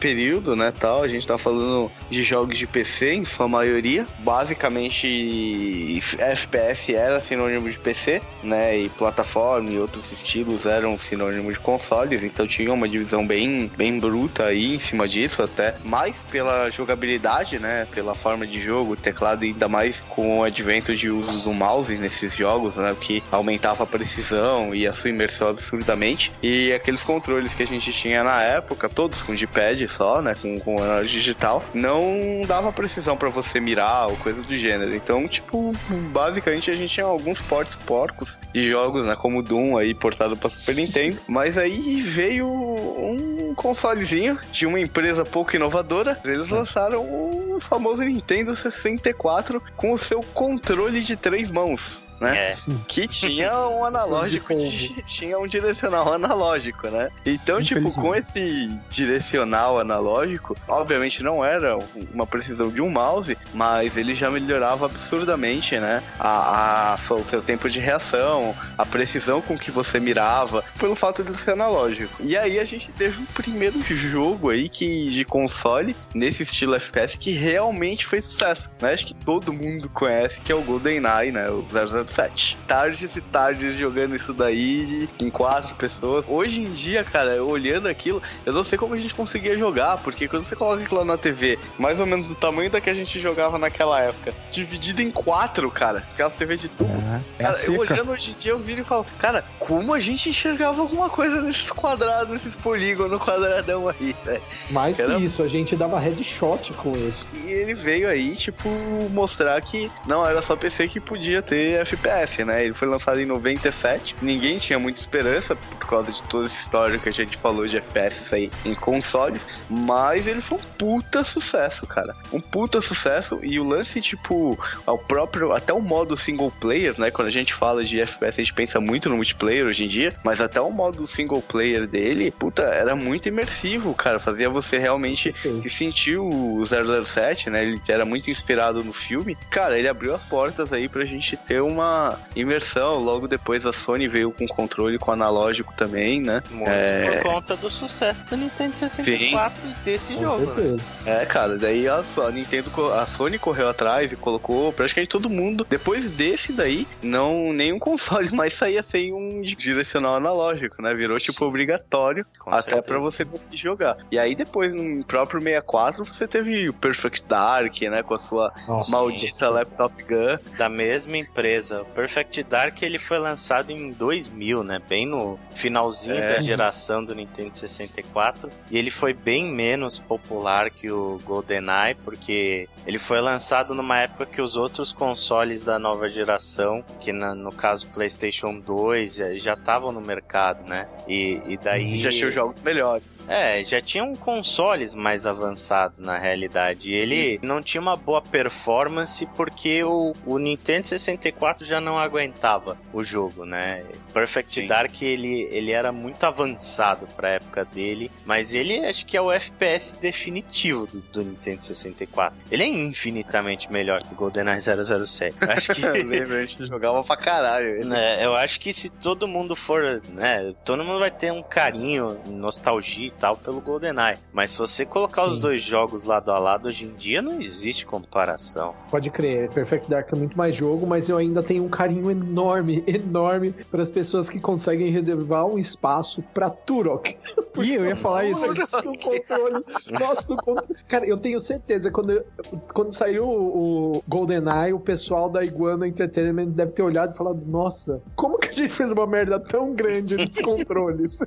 Período, né, tal, a gente tá falando de jogos de PC em sua maioria. Basicamente, FPS era sinônimo de PC, né, e plataforma e outros estilos eram sinônimo de consoles, então tinha uma divisão bem, bem bruta aí em cima disso até, mais pela jogabilidade, né, pela forma de jogo, teclado ainda mais com o advento de uso do mouse nesses jogos, né, que aumentava a precisão e a sua imersão absurdamente, e aqueles controles que a gente tinha na época, todos com D-pad só, né? Com, com análise digital, não dava precisão para você mirar ou coisa do gênero. Então, tipo, basicamente a gente tinha alguns portes porcos de jogos, né? Como Doom aí portado para Super Nintendo. Mas aí veio um consolezinho de uma empresa pouco inovadora. Eles lançaram o famoso Nintendo 64 com o seu controle de três mãos. Né? É. Que tinha um analógico, de- (laughs) tinha um direcional analógico, né? Então, tipo, com esse direcional analógico, obviamente não era uma precisão de um mouse, mas ele já melhorava absurdamente, né? A, a- o seu tempo de reação, a precisão com que você mirava, pelo fato de ser analógico. E aí a gente teve um primeiro jogo aí que de console nesse estilo FPS que realmente foi sucesso, né? Acho que todo mundo conhece que é o GoldenEye, né? O 007. Tardes e tardes jogando isso daí em quatro pessoas. Hoje em dia, cara, olhando aquilo, eu não sei como a gente conseguia jogar, porque quando você coloca aquilo na TV, mais ou menos do tamanho da que a gente jogava naquela época, dividido em quatro, cara, aquela TV de tubo. É, é Cara, eu olhando hoje em dia, eu viro e falo, cara, como a gente enxergava alguma coisa nesses quadrados, nesses polígonos quadradão aí, velho. Mais Era- que isso, a gente dava headshot com isso. E ele veio aí, tipo, mostrar que não era só PC que podia ter FPS, né? Ele foi lançado em 97, ninguém tinha muita esperança por causa de toda essa história que a gente falou de FPS aí em consoles, mas ele foi um puta sucesso, cara. Um puta sucesso e o lance, tipo, ao próprio, até o modo single player, né? Quando a gente fala de FPS, a gente pensa muito no multiplayer hoje em dia, mas até o modo single player dele, puta, era muito imersivo, cara. Fazia você realmente Sim. que sentiu o 007, né? Ele era muito inspirado no filme. Cara, ele abriu as portas aí pra gente ter uma imersão. Logo depois a Sony veio com controle com analógico também, né? Muito É. por conta do sucesso do Nintendo 64 e desse Com jogo, né? É, cara, daí a, a Nintendo, a Sony correu atrás e colocou praticamente todo mundo. Depois desse daí, não nenhum (laughs) console mais saía sem um di- direcional analógico, né? Virou tipo obrigatório Com até pra você conseguir jogar. E aí depois no próprio 64 você teve o Perfect Dark, né, com a sua Nossa, maldita laptop gun. da mesma empresa. O Perfect Dark ele foi lançado em 2000, né? Bem no finalzinho É. da geração do Nintendo 64. E ele foi bem menos popular que o GoldenEye, porque ele foi lançado numa época que os outros consoles da nova geração, que na- no caso o PlayStation 2, já- já estavam no mercado, né? E, e daí. Já tinha jogos melhores. É, já tinham consoles mais avançados na realidade. E ele não tinha uma boa performance porque o, o Nintendo 64 já não aguentava o jogo, né? Perfect Sim. Dark ele, ele era muito avançado pra época dele, mas ele acho que é o FPS definitivo do, do Nintendo 64. Ele é infinitamente melhor que o GoldenEye 007. Eu Acho que (laughs) a gente jogava pra caralho. ele. né, eu acho que se todo mundo for, né, todo mundo vai ter um carinho, nostalgia e tal pelo GoldenEye. Mas se você colocar os Sim. dois jogos lado a lado hoje em dia, não existe comparação. Pode crer, Perfect Dark é muito mais jogo, mas eu ainda tenho um carinho enorme, (laughs) enorme para as pessoas que conseguem reservar um espaço pra Turok. Ih, eu ia falar isso. Nossa, o controle. Nossa, o controle. Cara, eu tenho certeza, quando, quando saiu o o GoldenEye, o pessoal da Iguana Entertainment deve ter olhado e falado: Nossa, como que a gente fez uma merda tão grande nos (laughs) controles?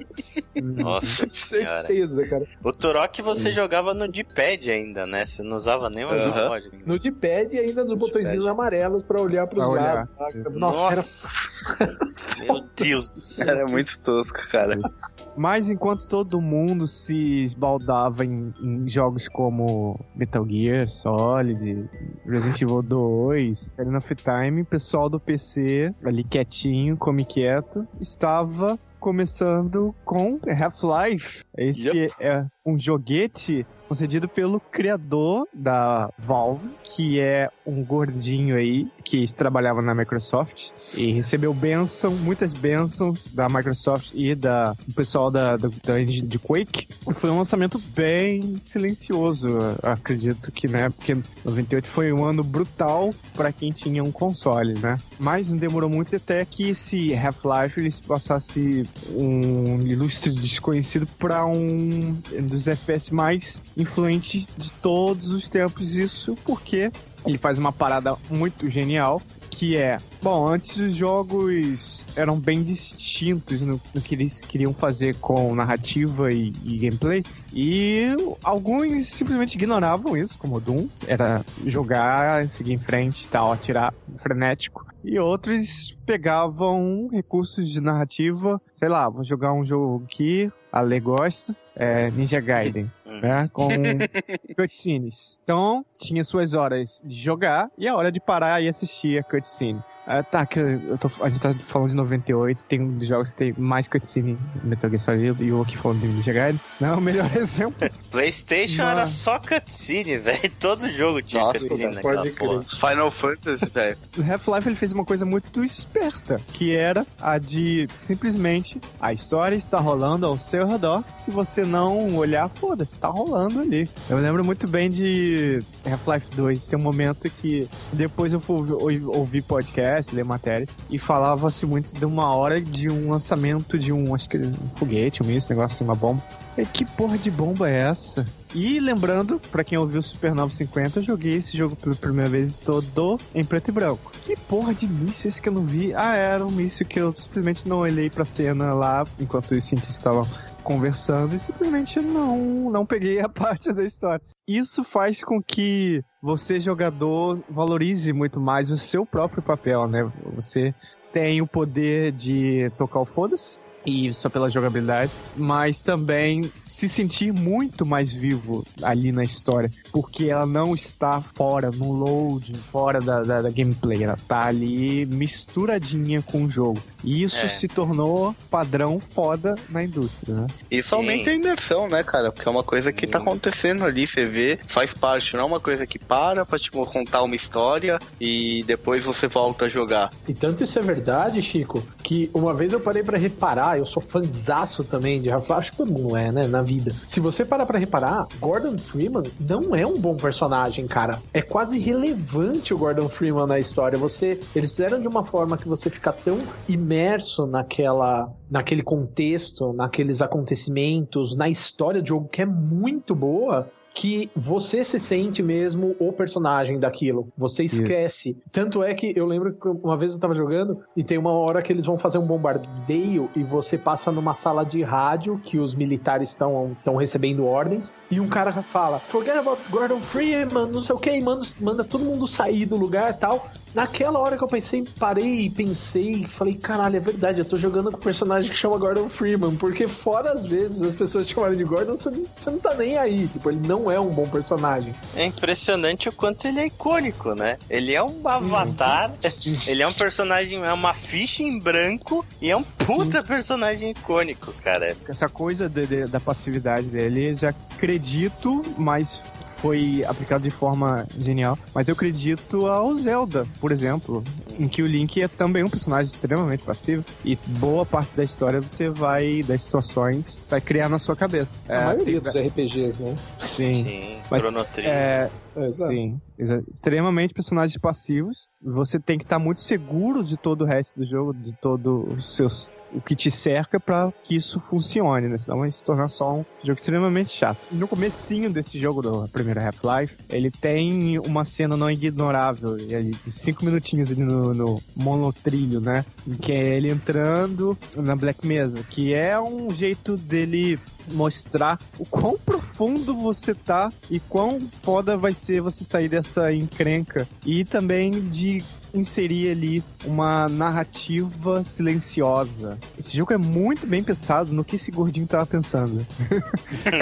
Nossa (laughs) senhora. Certeza, cara. O Turok você jogava no D-pad ainda, né? Você não usava nem o Aham. analógico. No D-pad e ainda nos botõezinhos amarelos pra olhar pros Pra olhar. lados. saca? Nossa, era Meu Deus do céu. Era muito tosco, cara. Mas enquanto todo mundo se esbaldava em, em jogos como Metal Gear Solid, Resident Evil 2, Ocarina of Time, o pessoal do PC, ali quietinho, come quieto, estava começando com Half-Life. Esse é um joguete concedido pelo criador da Valve, que é um gordinho aí que trabalhava na Microsoft e recebeu bênção, muitas bênçãos da Microsoft e da, do pessoal da, da, da engine de Quake. E foi um lançamento bem silencioso, acredito que, né? Porque 98 foi um ano brutal para quem tinha um console, né? Mas não demorou muito até que esse Half-Life ele se passasse um ilustre desconhecido para um dos FPS mais influentes de todos os tempos. Isso porque ele faz uma parada muito genial, que é, bom, antes os jogos eram bem distintos no, no que eles queriam fazer com narrativa e, e gameplay, e alguns simplesmente ignoravam isso, como o Doom, era jogar, seguir em frente e tal, atirar frenético. E outros pegavam recursos de narrativa, sei lá, vou jogar um jogo aqui, a Lê gosta, é Ninja Gaiden. Né? Com (laughs) cutscenes. Então, tinha suas horas de jogar e a hora de parar e assistir a cutscene. Ah, tá, que eu tô, a gente tá falando de 98, tem jogos que tem mais cutscene Metal Gear Solid e o aqui falando de Ninja Gaiden. Não é o melhor (laughs) exemplo. PlayStation Mano. era só cutscene, velho. (laughs) Todo jogo tinha Nossa, cutscene pode naquela Final Fantasy, velho. O (laughs) Half-Life ele fez uma coisa muito esperta, que era a de simplesmente a história está rolando ao seu redor. Se você não olhar, foda-se, tá rolando ali. Eu lembro muito bem de Half-Life 2, tem um momento que depois eu fui ou- ouvir podcast, ler matéria, e falava-se muito de uma hora de um lançamento de um, acho que um foguete, um um negócio assim, uma bomba. E que porra de bomba é essa? E lembrando, pra quem ouviu Super 50, eu joguei esse jogo pela primeira vez todo em preto e branco. Que porra de míssil esse que eu não vi? Ah, era um míssil que eu simplesmente não olhei pra cena lá enquanto os cientistas estavam conversando e simplesmente não, não peguei a (laughs) parte da história. Isso faz com que você, jogador, valorize muito mais o seu próprio papel, né? Você tem o poder de tocar o foda-se, e só pela jogabilidade, mas também se sentir muito mais vivo ali na história, porque ela não está fora no loading, fora da, da, da gameplay, ela tá ali misturadinha com o jogo. E isso É. se tornou padrão foda na indústria, né? Isso Sim. aumenta a imersão, né, cara? Porque é uma coisa que tá Sim. acontecendo ali, você vê, faz parte, não é uma coisa que para pra te contar uma história e depois você volta a jogar. E tanto isso é verdade, Chico, que uma vez eu parei pra reparar, eu sou fãzaço também de Half-Life, acho que todo mundo é, né, na vida. Se você parar pra reparar, Gordon Freeman não é um bom personagem, cara. É quase irrelevante o Gordon Freeman na história. Você, eles fizeram de uma forma que você fica tão imerso naquela, naquele contexto, naqueles acontecimentos, na história do jogo que é muito boa. Que você se sente mesmo o personagem daquilo. Você Isso. esquece. Tanto é que eu lembro que uma vez eu tava jogando e tem uma hora que eles vão fazer um bombardeio e você passa numa sala de rádio que os militares estão estão recebendo ordens e um cara fala: Forget about Gordon Freeman, não sei o que, e manda, manda todo mundo sair do lugar e tal. Naquela hora que eu pensei, parei e pensei, falei, caralho, é verdade, eu tô jogando com um personagem que chama Gordon Freeman, porque fora às vezes as pessoas chamarem de Gordon, você não, você não tá nem aí, tipo, ele não é um bom personagem. É impressionante o quanto ele é icônico, né? Ele é um avatar, (laughs) ele é um personagem, é uma ficha em branco e é um puta personagem icônico, cara. Essa coisa de- de- da passividade dele, já acredito, mas foi aplicado de forma genial. Mas eu acredito ao Zelda, por exemplo, em que o Link é também um personagem extremamente passivo e boa parte da história você vai, das situações, vai criar na sua cabeça. A maioria dos RPGs, né? Sim. Sim, Mas, Chrono Trigger. É, Exato. Sim, extremamente personagens passivos. Você tem que estar muito seguro de todo o resto do jogo, de todo os seus, o que te cerca pra que isso funcione, né? Senão vai se tornar só um jogo extremamente chato. No comecinho desse jogo do primeiro Half-Life, ele tem uma cena não ignorável, de cinco minutinhos ali no, no monotrilho, né? Que é ele entrando na Black Mesa, que é um jeito dele mostrar o quão profundo você tá e quão foda vai ser você sair dessa encrenca. E também de inserir ali uma narrativa silenciosa. Esse jogo é muito bem pensado no que esse gordinho tava pensando.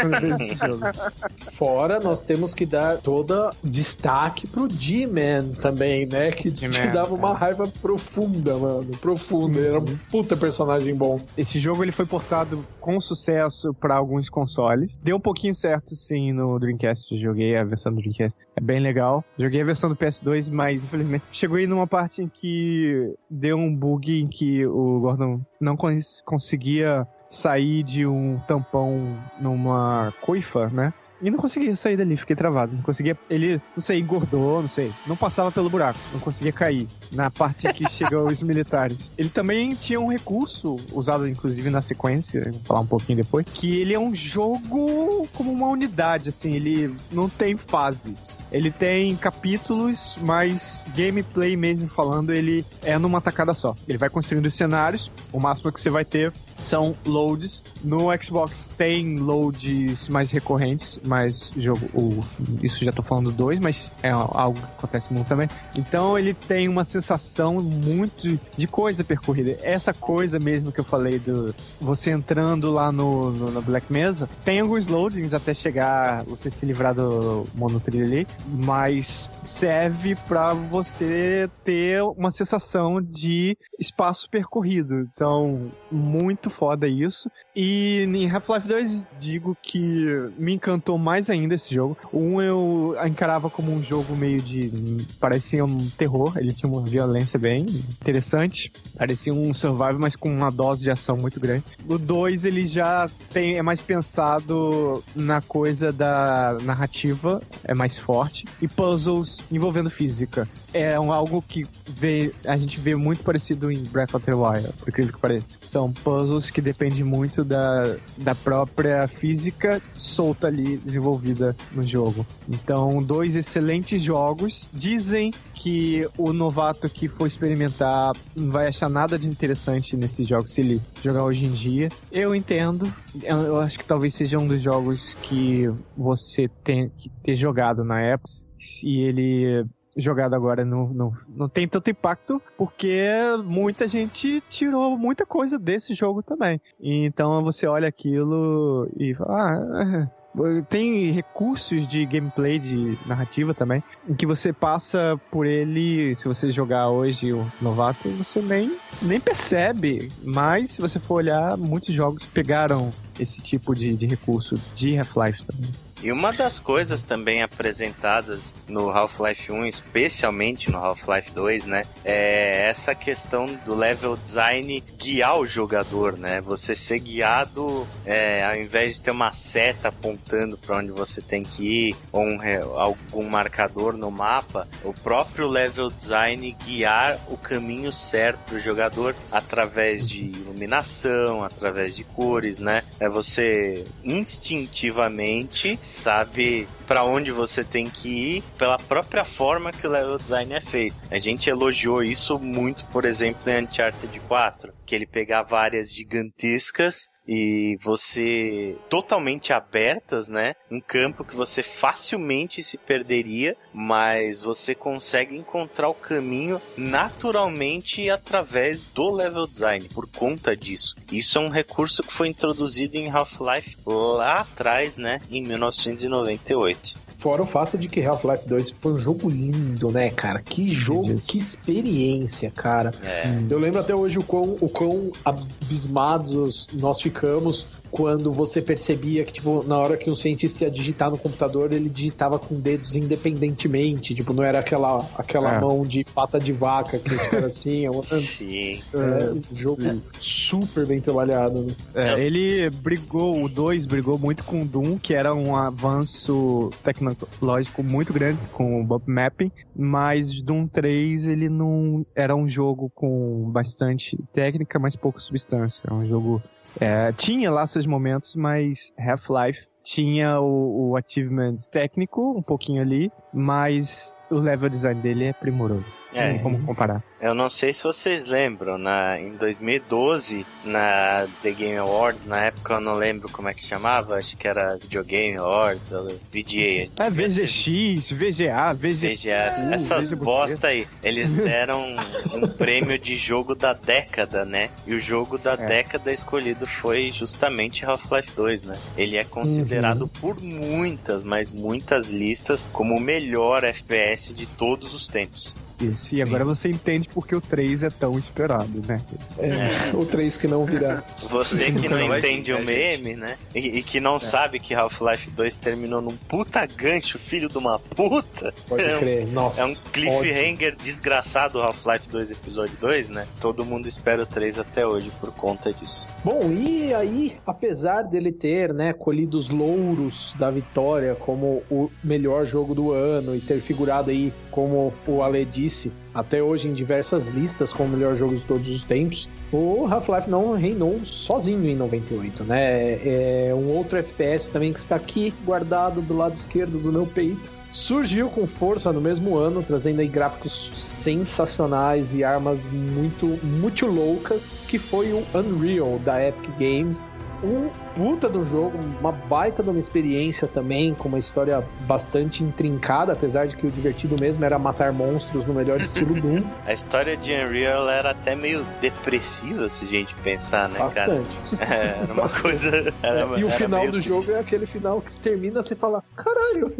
(laughs) Fora, nós temos que dar toda destaque pro G-Man também, né? Que te dava uma é. raiva profunda, mano. Profunda. Ele era um puta personagem bom. Esse jogo ele foi portado com sucesso para alguns consoles. Deu um pouquinho certo sim no Dreamcast. Joguei a versão do Dreamcast. É bem legal. Joguei a versão do PS2, mas infelizmente (laughs) chegou aí numa parte em que deu um bug em que o Gordon não cons- conseguia sair de um tampão numa coifa, né? E não conseguia sair dali, fiquei travado. Não conseguia. Ele, não sei, engordou, não sei. Não passava pelo buraco, não conseguia cair. Na parte que (laughs) chegou os militares. Ele também tinha um recurso, usado inclusive na sequência, vou falar um pouquinho depois, que ele é um jogo como uma unidade, assim. Ele não tem fases. Ele tem capítulos, mas gameplay mesmo falando, ele é numa tacada só. Ele vai construindo os cenários, o máximo que você vai ter são loads. No Xbox tem loads mais recorrentes, mas jogo, o, isso já tô falando dois, mas é algo que acontece no também. Então ele tem uma sensação muito de coisa percorrida. Essa coisa mesmo que eu falei do você entrando lá no, no, no Black Mesa, tem alguns loadings até chegar, você se livrar do monotrilho ali, mas serve para você ter uma sensação de espaço percorrido. Então, muito foda isso. E em Half-Life 2, digo que me encantou mais ainda esse jogo. Um eu encarava como um jogo meio de. parecia um terror, ele tinha uma violência bem interessante. Parecia um survival, mas com uma dose de ação muito grande. O 2, ele já tem, é mais pensado na coisa da narrativa, é mais forte. E puzzles envolvendo física. É um, algo que vê, a gente vê muito parecido em Breath of the Wild, por incrível que pareça. São puzzles que dependem muito da, da própria física solta ali, desenvolvida no jogo. Então, dois excelentes jogos. Dizem que o novato que for experimentar não vai achar nada de interessante nesse jogo se ele jogar hoje em dia. Eu entendo. Eu acho que talvez seja um dos jogos que você tem que ter jogado na época. Se ele jogado agora não, não, não tem tanto impacto, porque muita gente tirou muita coisa desse jogo também. Então você olha aquilo e fala, ah, (laughs) tem recursos de gameplay, de narrativa também, em que você passa por ele, se você jogar hoje o novato, você nem, nem percebe. Mas se você for olhar, muitos jogos pegaram esse tipo de, de recurso de Half-Life também. E uma das coisas também apresentadas no Half-Life 1, especialmente no Half-Life 2, né, é essa questão do level design guiar o jogador, né? Você ser guiado, é, ao invés de ter uma seta apontando para onde você tem que ir ou um, algum marcador no mapa, o próprio level design guiar o caminho certo do jogador através de iluminação, através de cores, né? É você instintivamente sabe para onde você tem que ir pela própria forma que o level design é feito. A gente elogiou isso muito, por exemplo, em Uncharted 4, que ele pegava áreas gigantescas e você totalmente abertas, né? Um campo que você facilmente se perderia, mas você consegue encontrar o caminho naturalmente através do level design, por conta disso. Isso é um recurso que foi introduzido em Half-Life lá atrás, né? Em 1998. Fora o fato de que Half-Life 2 foi um jogo lindo, né, cara? Que jogo, que experiência, cara. É. Eu lembro até hoje o quão, o quão abismados nós ficamos quando você percebia que, tipo, na hora que um cientista ia digitar no computador, ele digitava com dedos independentemente. Tipo, não era aquela, aquela é. mão de pata de vaca que os caras (laughs) tinham. Sim. É, um jogo é. super bem trabalhado. Né? É, ele brigou, o 2 brigou muito com o Doom, que era um avanço tecnológico muito grande com o bump mapping, mas Doom 3 ele não era um jogo com bastante técnica, mas pouca substância. É um jogo é, tinha lá seus momentos, mas Half-Life tinha o, o achievement técnico um pouquinho ali, mas o level design dele é primoroso. É. Não como comparar. Eu não sei se vocês lembram, na, em 2012, na The Game Awards, na época eu não lembro como é que chamava, acho que era Videogame Awards, VGA. É, VGX, VGA, VG... VGA, uh, essas bosta aí. Eles (laughs) deram um prêmio de jogo da década, né? E o jogo da é. década escolhido foi justamente Half-Life 2, né? Ele é considerado uhum. por muitas, mas muitas listas como o melhor FPS de todos os tempos. Isso, e agora você entende porque o 3 é tão esperado, né? É, (laughs) o 3 que não virá. Você que não entende o meme, né? E, e, que não é. sabe que Half-Life 2 terminou num puta gancho, filho de uma puta. Pode (laughs) é crer, um, nossa. É um cliffhanger pode. desgraçado Half-Life 2 episódio 2, né? Todo mundo espera o 3 até hoje por conta disso. Bom, e aí, apesar dele ter, né, colhido os louros da vitória como o melhor jogo do ano e ter figurado aí, como o Ale disse, até hoje em diversas listas como o melhor jogo de todos os tempos, o Half-Life não reinou sozinho em 98, né? É um outro FPS também que está aqui guardado do lado esquerdo do meu peito surgiu com força no mesmo ano, trazendo aí gráficos sensacionais e armas muito, muito loucas, que foi o Unreal da Epic Games, um puta do jogo, uma baita de uma experiência também, com uma história bastante intrincada, apesar de que o divertido mesmo era matar monstros no melhor estilo Doom. (laughs) A história de Unreal era até meio depressiva, se a gente pensar, né, bastante. cara? (laughs) É, era uma coisa. (laughs) Era, é, e o final do triste. jogo é aquele final que termina sem falar, caralho!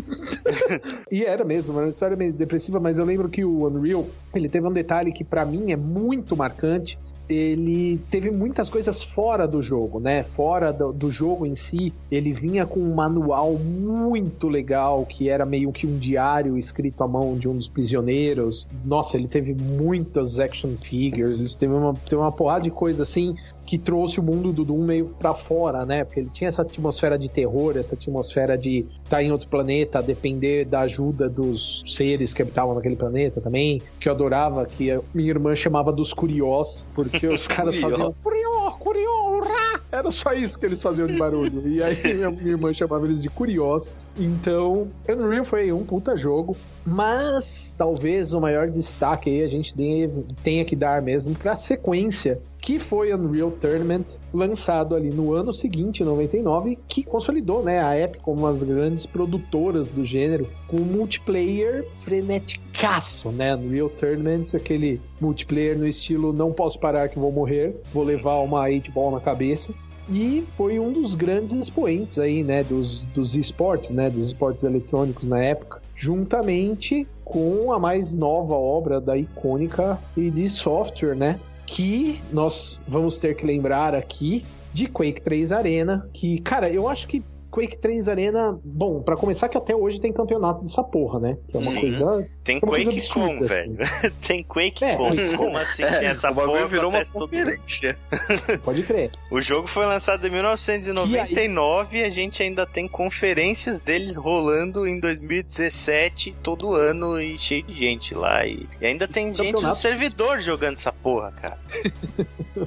e era mesmo, era uma história meio depressiva, mas eu lembro que o Unreal, ele teve um detalhe que para mim é muito marcante, ele teve muitas coisas fora do jogo, né? Fora do, do, jogo em si, ele vinha com um manual muito legal, que era meio que um diário escrito à mão de um dos prisioneiros. Nossa, ele teve muitas action figures, teve uma, teve uma porrada de coisa assim que trouxe o mundo do Doom meio pra fora, né? Porque ele tinha essa atmosfera de terror, essa atmosfera de estar tá em outro planeta, depender da ajuda dos seres que habitavam naquele planeta também, que eu adorava, que a minha irmã chamava dos curiós, porque os (laughs) caras faziam curió, curió, urrá! Era só isso que eles faziam de barulho. E aí (laughs) minha, minha irmã chamava eles de curiós. Então, Unreal foi um puta jogo, mas talvez o maior destaque aí a gente deve, tenha que dar mesmo pra sequência que foi Unreal Tournament, lançado ali no ano seguinte, 99, que consolidou né, a Epic como das grandes produtoras do gênero, com multiplayer freneticaço, né? Unreal Tournament, aquele multiplayer no estilo não posso parar que vou morrer, vou levar uma 8-ball na cabeça. E foi um dos grandes expoentes aí, né, dos, dos esportes, né, dos esportes eletrônicos na época, juntamente com a mais nova obra da icônica id Software, né, que nós vamos ter que lembrar aqui de Quake 3 Arena, que, cara, eu acho que Quake 3 Arena, bom, para começar que até hoje tem campeonato dessa porra, né? Que é uma Sim. coisa. Tem é uma Quake coisa absurda, com, assim. velho. (laughs) tem Quake é, com. (laughs) Como assim? É, tem essa porra virou uma conferência. (laughs) Pode crer. O jogo foi lançado em 1999 e, aí... a gente ainda tem conferências deles rolando em 2017 todo ano e cheio de gente lá. E, e ainda tem gente no servidor jogando essa porra, cara.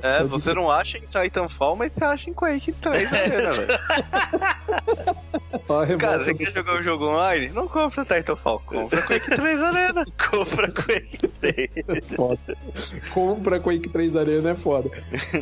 É, você não acha em Titanfall, mas você acha em Quake 3 Arena, velho. Cara, você quer jogar um jogo online? Não compra Titanfall, compra Quake 3 Arena. (laughs) compra Quake 3. É foda. Compra Quake 3 Arena é foda.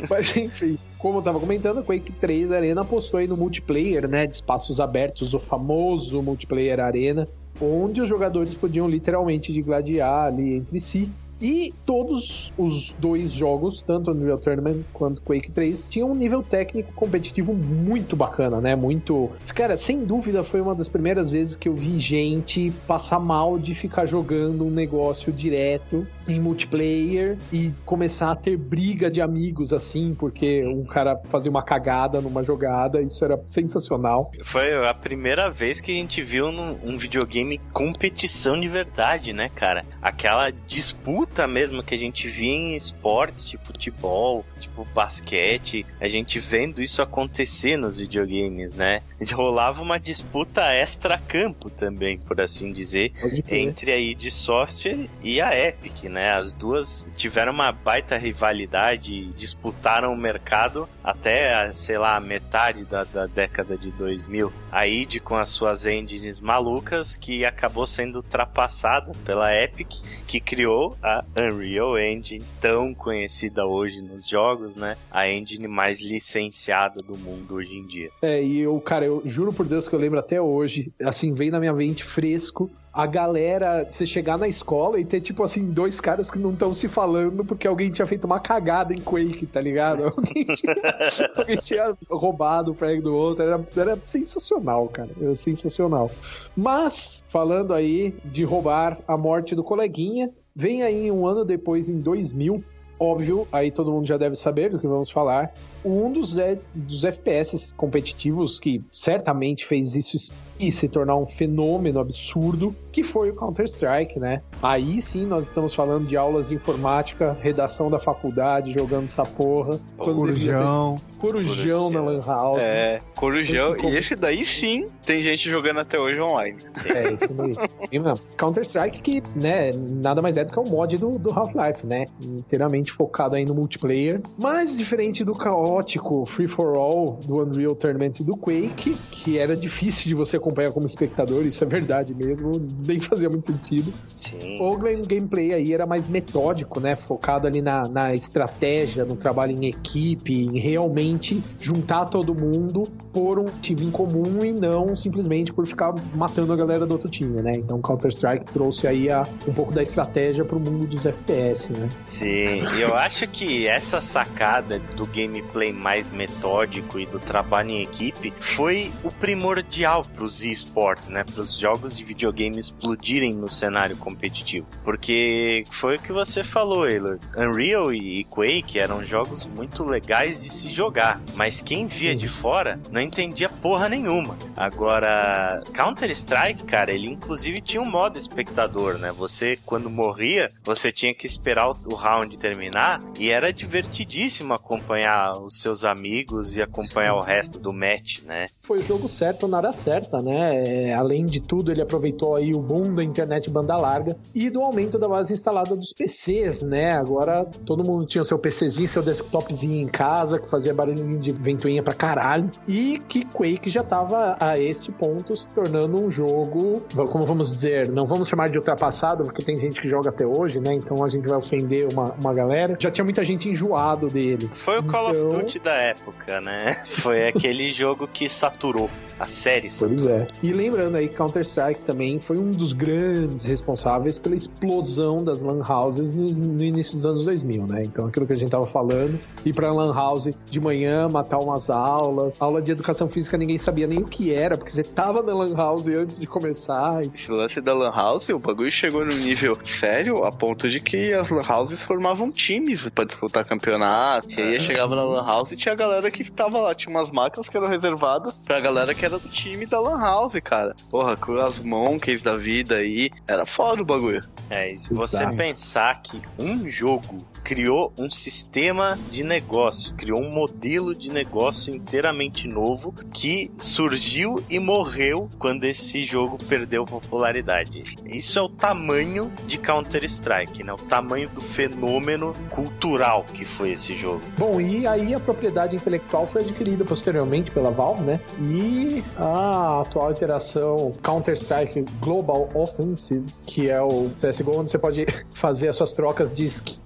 Mas enfim, como eu tava comentando, Quake 3 Arena apostou aí no multiplayer, né? De espaços abertos, o famoso multiplayer Arena, onde os jogadores podiam literalmente gladiar ali entre si e todos os dois jogos, tanto Unreal Tournament quanto Quake 3, tinham um nível técnico competitivo muito bacana, né? Muito. Cara, sem dúvida foi uma das primeiras vezes que eu vi gente passar mal de ficar jogando um negócio direto em multiplayer e começar a ter briga de amigos assim, porque um cara fazia uma cagada numa jogada, isso era sensacional. Foi a primeira vez que a gente viu um videogame competição de verdade, né, cara? Aquela disputa luta mesmo que a gente via em esportes, tipo futebol, tipo basquete, a gente vendo isso acontecer nos videogames, né? Rolava uma disputa extra-campo também, por assim dizer, entre a id Software e a Epic, né? As duas tiveram uma baita rivalidade, disputaram o mercado até, sei lá, metade da, da década de 2000. A id com as suas engines malucas, que acabou sendo ultrapassada pela Epic, que criou a Unreal Engine, tão conhecida hoje nos jogos, né? A engine mais licenciada do mundo hoje em dia. É, e eu, cara, eu juro por Deus que eu lembro até hoje, assim, vem na minha mente fresco a galera, você chegar na escola e ter, tipo assim, dois caras que não estão se falando porque alguém tinha feito uma cagada em Quake, tá ligado? (laughs) Alguém tinha, (laughs) alguém tinha roubado o prego do outro. Era, era sensacional, cara. Era sensacional. Mas, falando aí de roubar a morte do coleguinha, Vem aí um ano depois, em 2000, óbvio, aí todo mundo já deve saber do que vamos falar. Um dos, dos FPS competitivos que certamente fez isso e se tornar um fenômeno absurdo, que foi o Counter-Strike, né? Aí sim nós estamos falando de aulas de informática, redação da faculdade, jogando essa porra. Corujão. Corujão na Lan House. É, Corujão. E esse daí sim tem gente jogando até hoje online. É, isso mesmo. Counter-Strike que, né, nada mais é do que um mod do, do Half-Life, né? Inteiramente focado aí no multiplayer. Mas diferente do caótico Free for All do Unreal Tournament do Quake, que era difícil de você acompanhar como espectador, isso é verdade mesmo, nem (laughs) fazia muito sentido. Sim. O gameplay aí era mais metódico, né? Focado ali na, na estratégia, no trabalho em equipe, em realmente juntar todo mundo por um time em comum e não simplesmente por ficar matando a galera do outro time, né? Então Counter-Strike trouxe aí a, um pouco da estratégia pro mundo dos FPS, né? Sim, e eu acho que essa sacada do gameplay mais metódico e do trabalho em equipe foi o primordial pros esportes, né? Pros jogos de videogame explodirem no cenário competitivo. Porque foi o que você falou, Eilor. Unreal e Quake eram jogos muito legais de se jogar, mas quem via de fora não entendia porra nenhuma. Agora, Counter-Strike, cara, ele inclusive tinha um modo espectador, né? Você, quando morria, você tinha que esperar o round terminar e era divertidíssimo acompanhar os seus amigos e acompanhar o resto do match, né? Foi o jogo certo na hora certa, né? É, além de tudo, ele aproveitou aí o boom da internet banda larga e do aumento da base instalada dos PCs, né? Agora todo mundo tinha seu PCzinho, seu desktopzinho em casa, que fazia barulhinho de ventoinha pra caralho. E que Quake já tava a este ponto se tornando um jogo, como vamos dizer, não vamos chamar de ultrapassado, porque tem gente que joga até hoje, né? Então a gente vai ofender uma, uma galera. Já tinha muita gente enjoado dele. Foi o Call então... of Duty da época, né? (laughs) Foi aquele (laughs) jogo que saturou a série. Pois é. E lembrando aí, Counter-Strike também foi um dos grandes responsáveis pela explosão das lan houses no, no, início dos anos 2000, né? Então aquilo que a gente tava falando, ir pra lan house de manhã, matar umas aulas, aula de educação física ninguém sabia nem o que era, porque você tava na lan house antes de começar. Esse lance da lan house, o bagulho chegou no nível sério a ponto de que as lan houses formavam times para disputar campeonato. E aí chegava na lan house e tinha a galera que tava lá, tinha umas máquinas que eram reservadas pra galera que era do time da Lan House, cara. Porra, com as Monkeys da vida aí. Era foda o bagulho. É, e se você Exato. pensar que um jogo criou um sistema de negócio, criou um modelo de negócio inteiramente novo que surgiu e morreu quando esse jogo perdeu popularidade. Isso é o tamanho de Counter-Strike, né? O tamanho do fenômeno cultural que foi esse jogo. Bom, e aí a propriedade intelectual foi adquirida posteriormente pela Valve, né? E a atual iteração Counter-Strike Global Offensive, que é o CSGO, onde você pode (laughs) fazer as suas trocas de skin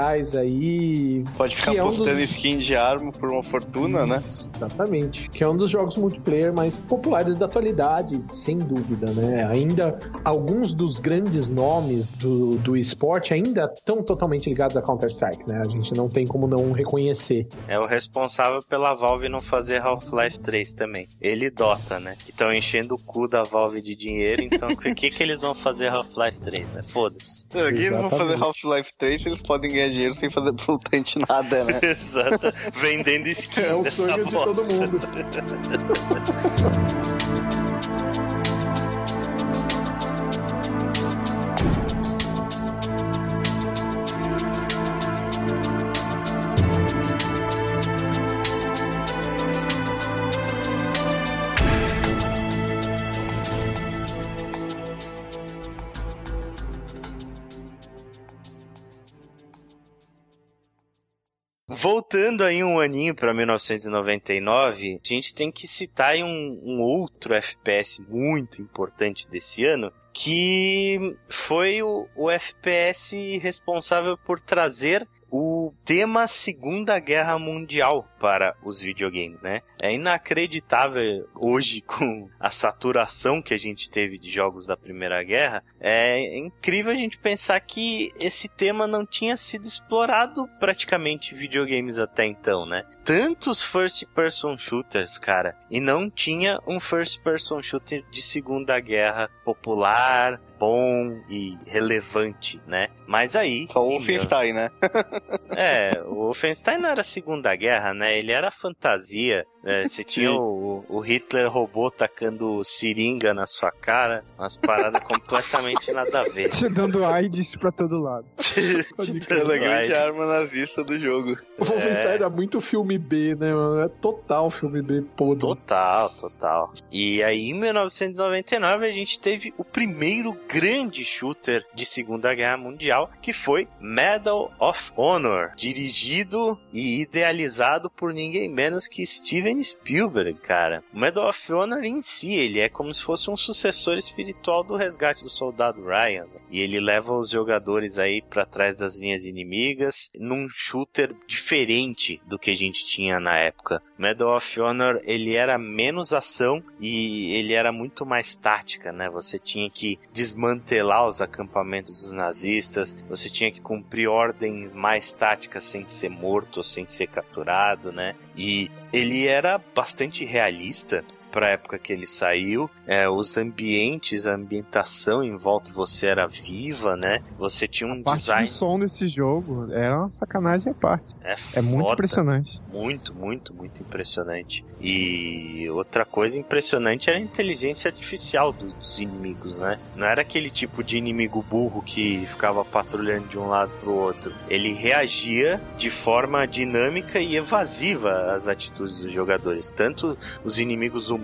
legais aí. Pode ficar é postando um dos... skin de arma por uma fortuna, né? Exatamente. Que é um dos jogos multiplayer mais populares da atualidade, sem dúvida, né? Ainda alguns dos grandes nomes do, do esporte ainda estão totalmente ligados a Counter-Strike, né? A gente não tem como não reconhecer. É o responsável pela Valve não fazer Half-Life 3 também. Ele Dota, né? Que estão enchendo o cu da Valve de dinheiro, então o que, que eles vão fazer Half-Life 3, né? Foda-se. Eles vão fazer Half-Life 3 eles podem ganhar dinheiro sem fazer absolutamente nada, né? (laughs) Exato. Vendendo skin. É o sonho de todo mundo. (laughs) Voltando aí um aninho para 1999, a gente tem que citar um, um outro FPS muito importante desse ano, que foi o, o FPS responsável por trazer o tema Segunda Guerra Mundial para os videogames, né? É inacreditável hoje (laughs) com a saturação que a gente teve de jogos da Primeira Guerra. É incrível a gente pensar que esse tema não tinha sido explorado praticamente em videogames até então, né? Tantos first person shooters, cara, e não tinha um first person shooter de Segunda Guerra popular, bom e relevante, né? Mas aí. Só o Wolfenstein, né? é, o Wolfenstein não era Segunda Guerra, né? Ele era fantasia. É, (laughs) você tinha o, o, Hitler robô tacando seringa na sua cara, umas paradas (laughs) completamente nada a ver. Te dando AIDS pra todo lado. (laughs) Pela grande arma nazista do jogo. O Wolfenstein era muito filme B, né, mano? É total filme B podre. Total, total. E aí, em 1999, a gente teve o primeiro grande shooter de Segunda Guerra Mundial, que foi Medal of Honor, dirigido e idealizado por ninguém menos que Steven Spielberg, cara. O Medal of Honor em si, ele é como se fosse um sucessor espiritual do Resgate do Soldado Ryan. E ele leva os jogadores aí para trás das linhas inimigas num shooter diferente do que a gente tinha na época. Medal of Honor, ele era menos ação e ele era muito mais tática, né? Você tinha que desmantelar os acampamentos dos nazistas, você tinha que cumprir ordens mais táticas sem ser morto sem ser capturado, né? E ele era bastante realista para a época que ele saiu. É, os ambientes, a ambientação em volta de você era viva, né? Você tinha um a parte design. do som desse jogo era uma sacanagem à parte. É, É muito foda. impressionante. Muito, muito, muito impressionante. E outra coisa impressionante era a inteligência artificial do- dos inimigos, né? Não era aquele tipo de inimigo burro que ficava patrulhando de um lado pro outro. Ele reagia de forma dinâmica e evasiva às atitudes dos jogadores. Tanto os inimigos humanos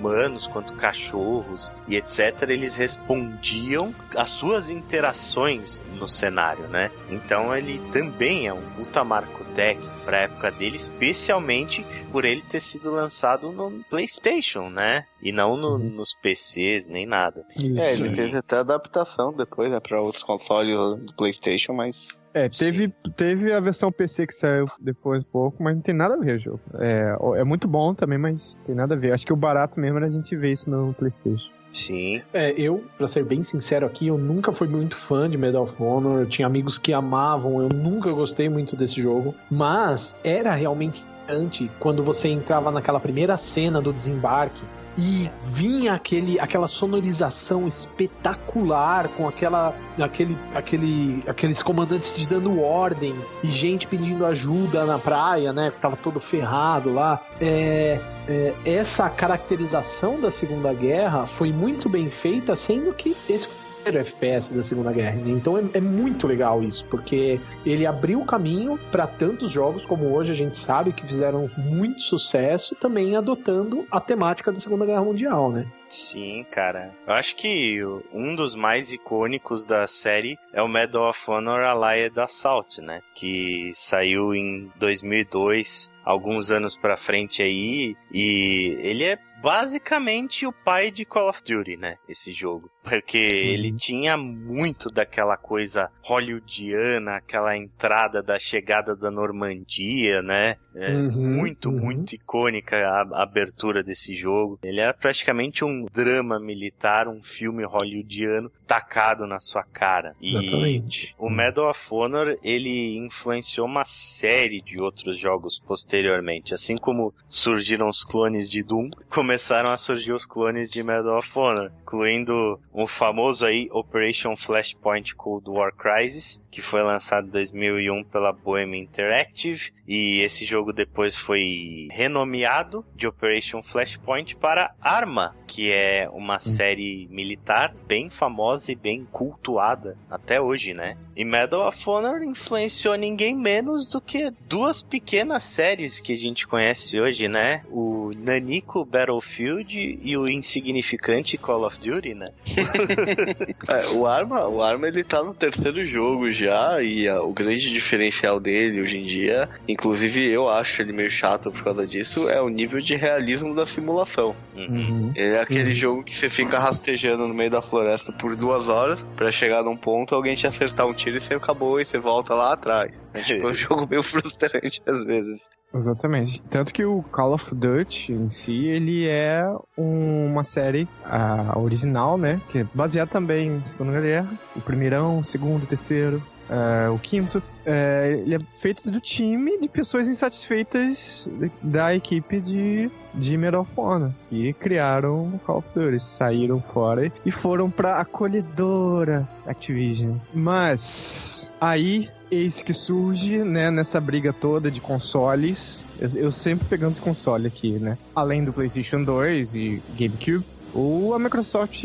quanto cachorros e etc. Eles respondiam às suas interações no cenário, né? Então ele também é um puta marco técnico pra época dele, especialmente por ele ter sido lançado no PlayStation, né? E não no- nos PCs nem nada. É, ele teve até adaptação depois, né, pra outros consoles do PlayStation, mas. É, teve, teve a versão PC que saiu depois um pouco, mas não tem nada a ver o jogo. É, é muito bom também, mas tem nada a ver. Acho que o barato mesmo era a gente ver isso no PlayStation. Sim, É, eu, pra ser bem sincero aqui, eu nunca fui muito fã de Medal of Honor. Eu tinha amigos que amavam, eu nunca gostei muito desse jogo. Mas era realmente interessante quando você entrava naquela primeira cena do desembarque e vinha aquele, aquela sonorização espetacular com aquela, aquele, aquele, aqueles comandantes te dando ordem e gente pedindo ajuda na praia, né? Que tava todo ferrado lá. É, é, essa caracterização da Segunda Guerra foi muito bem feita, sendo que esse FPS da Segunda Guerra. Então é, é muito legal isso, porque ele abriu o caminho para tantos jogos como hoje a gente sabe que fizeram muito sucesso, também adotando a temática da Segunda Guerra Mundial, né? sim, cara. Eu acho que um dos mais icônicos da série é o Medal of Honor Allied Assault, né? Que saiu em 2002, alguns anos pra frente aí, e ele é basicamente o pai de Call of Duty, né? Esse jogo. Porque ele tinha muito daquela coisa hollywoodiana, aquela entrada da chegada da Normandia, né? É, Uhum, muito, uhum. muito icônica a, a abertura desse jogo. Ele era praticamente um drama militar, um filme hollywoodiano tacado na sua cara. E Exatamente. o Medal of Honor, ele influenciou uma série de outros jogos posteriormente. Assim como surgiram os clones de Doom, começaram a surgir os clones de Medal of Honor, incluindo o famoso aí Operation Flashpoint Cold War Crisis, que foi lançado em 2001 pela Bohemia Interactive, e esse jogo depois foi renomeado de Operation Flashpoint para Arma, que é uma série militar bem famosa e bem cultuada até hoje, né? E Medal of Honor influenciou ninguém menos do que duas pequenas séries que a gente conhece hoje, né? O Nanico Battlefield e o insignificante Call of Duty, né? (laughs) É, o Arma, o Arma ele tá no terceiro jogo já, e ah, o grande diferencial dele hoje em dia, inclusive eu acho ele meio chato por causa disso, é o nível de realismo da simulação. Uhum. Ele é aquele Uhum. jogo que você fica rastejando no meio da floresta por duas horas pra chegar num ponto, alguém te acertar um tiro e você acabou e você volta lá atrás. É tipo um (laughs) jogo meio frustrante às vezes. Exatamente. Tanto que o Call of Duty em si, ele é um- uma série a original, né? Que é baseada também em Segunda Guerra. O primeirão, o segundo, o terceiro. Uh, o quinto. Uh, ele é feito do time de pessoas insatisfeitas da equipe de, de Medal of Honor, que criaram o Call of Duty, saíram fora e foram pra acolhedora Activision. Mas aí eis que surge, né, nessa briga toda de consoles. Eu, eu sempre pegando os consoles aqui, né? Além do PlayStation 2 e GameCube, ou a Microsoft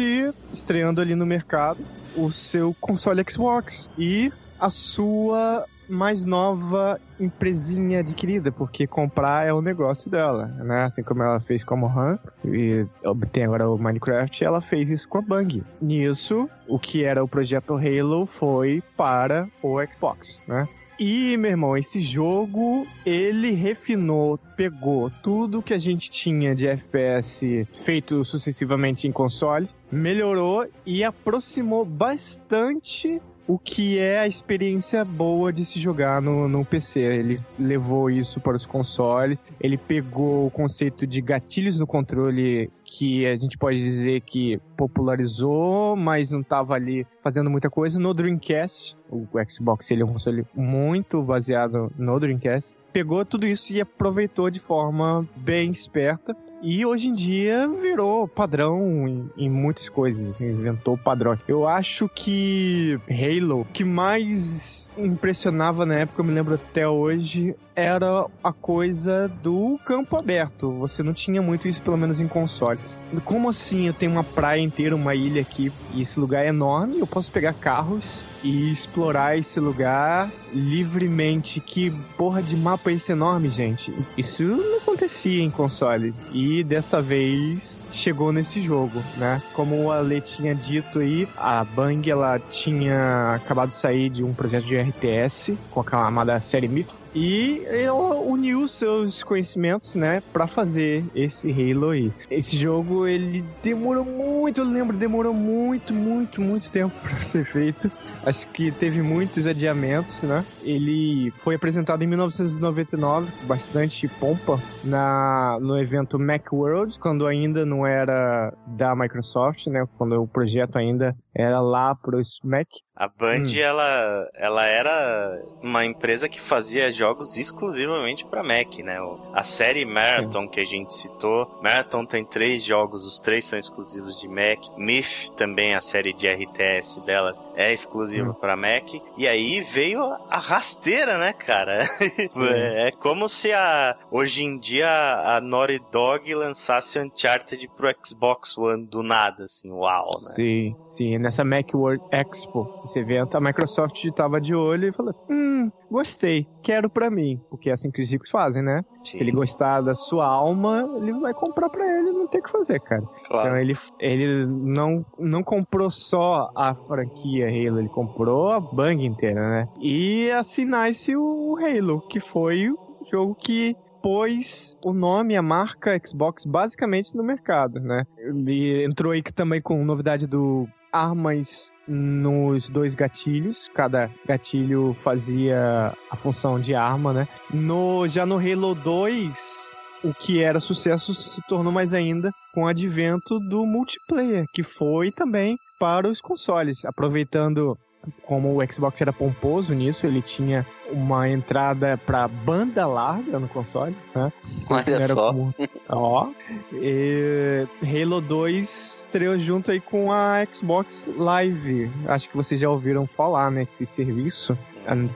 estreando ali no mercado o seu console Xbox e a sua mais nova empresinha adquirida, porque comprar é o negócio dela, né? Assim como ela fez com a Mohan e obtém agora o Minecraft, ela fez isso com a Bang. Nisso, o que era o projeto Halo foi para o Xbox, né? E, meu irmão, esse jogo, ele refinou, pegou tudo que a gente tinha de FPS feito sucessivamente em console, melhorou e aproximou bastante o que é a experiência boa de se jogar no, no PC. Ele levou isso para os consoles, ele pegou o conceito de gatilhos no controle que a gente pode dizer que popularizou, mas não estava ali fazendo muita coisa. No Dreamcast, o Xbox ele é um console muito baseado no Dreamcast, pegou tudo isso e aproveitou de forma bem esperta e hoje em dia virou padrão em, em muitas coisas, inventou padrão. Eu acho que Halo, que mais impressionava na época, eu me lembro até hoje, era a coisa do campo aberto. Você não tinha muito isso, pelo menos em console. Como assim eu tenho uma praia inteira, uma ilha aqui, e esse lugar é enorme, eu posso pegar carros e explorar esse lugar livremente. Que porra de mapa é esse enorme, gente? Isso não acontecia em consoles. E dessa vez chegou nesse jogo, né? Como o Ale tinha dito aí, a Bang ela tinha acabado de sair de um projeto de RTS com a amada série Myth e ela uniu seus conhecimentos, né, para fazer esse Halo aí. Esse jogo ele demorou muito, eu lembro, demorou muito, muito, muito tempo (laughs) para ser feito. Acho que teve muitos adiamentos, né? Ele foi apresentado em 1999, bastante pompa, na, no evento Macworld, quando ainda não era da Microsoft, né? Quando o projeto ainda era lá pro Mac. A Band, hum. ela, ela era uma empresa que fazia jogos exclusivamente para Mac, né? A série Marathon Sim. que a gente citou, Marathon tem três jogos, os três são exclusivos de Mac. Myth também, a série de RTS delas, é exclusiva hum. para Mac. E aí veio a rasteira, né, cara? (laughs) é como se a hoje em dia a Naughty Dog lançasse Uncharted pro Xbox One do nada, assim, uau, né? Sim, sim nessa Macworld Expo, esse evento, a Microsoft estava de olho e falou: Hum, gostei, quero para mim. Porque é assim que os ricos fazem, né? Sim. Se ele gostar da sua alma, ele vai comprar para ele, não tem o que fazer, cara. Claro. Então ele, ele não, não comprou só a franquia Halo, ele comprou a Bang inteira, né? E assinasse o Halo, que foi o jogo que pôs o nome, a marca Xbox basicamente no mercado, né? Ele entrou aí também com novidade do armas nos dois gatilhos. Cada gatilho fazia a função de arma, né? No, já no Halo 2, o que era sucesso se tornou mais ainda com o advento do multiplayer, que foi também para os consoles, aproveitando como o Xbox era pomposo nisso, ele tinha uma entrada para banda larga no console, né? Olha era só. Como... Ó. E Halo 2 estreou junto aí com a Xbox Live. Acho que vocês já ouviram falar nesse serviço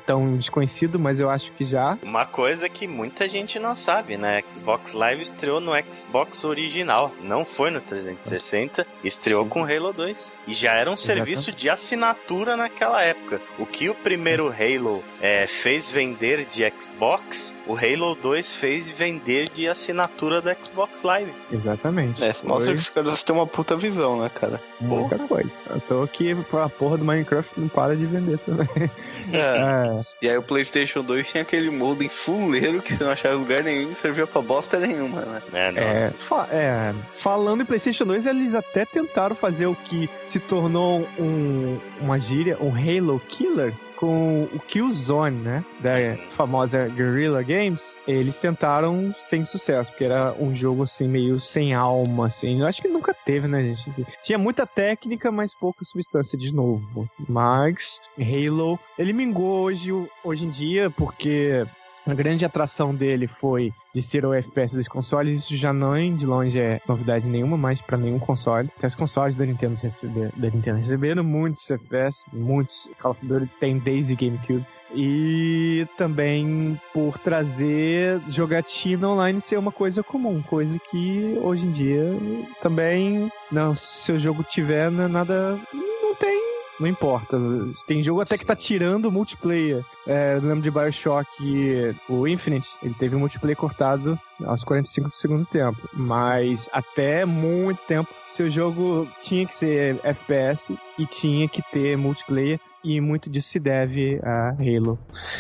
tão desconhecido, mas eu acho que já. Uma coisa que muita gente não sabe, né? Xbox Live estreou no Xbox original, não foi no 360, estreou Sim. com Halo 2. E já era um serviço de assinatura naquela época. O que o primeiro Halo é, fez vender de Xbox, o Halo 2 fez vender de assinatura da Xbox Live. Exatamente. É, mostra que os caras têm uma puta visão, né, cara? Muita coisa. Eu tô aqui, a porra do Minecraft não para de vender também. É. É. E aí o PlayStation 2 tinha aquele modem fuleiro que não achava lugar nenhum e servia pra bosta nenhuma, né? É, é, fa é, falando em PlayStation 2, eles até tentaram fazer o que se tornou um, uma gíria, um Halo Killer, com o Killzone, né? Da famosa Guerrilla Games, eles tentaram sem sucesso, porque era um jogo assim meio sem alma, assim. Eu acho que nunca teve, né, gente? Assim, tinha muita técnica, mas pouca substância de novo. Mas Halo, ele mingou hoje, hoje em dia, porque a grande atração dele foi de ser o FPS dos consoles, isso já não de longe é novidade nenhuma, mais para nenhum console. Até os consoles da Nintendo, receber, da Nintendo receberam muitos FPS, muitos Call of Duty tem desde GameCube. E também por trazer jogatina online ser uma coisa comum, coisa que hoje em dia também, não, se o jogo tiver é nada, não importa. Tem jogo até que tá tirando multiplayer. É, eu lembro de Bioshock, o Infinite, ele teve o multiplayer cortado aos 45 do segundo tempo. Mas até muito tempo, seu jogo tinha que ser FPS e tinha que ter multiplayer e muito disso se deve a Halo.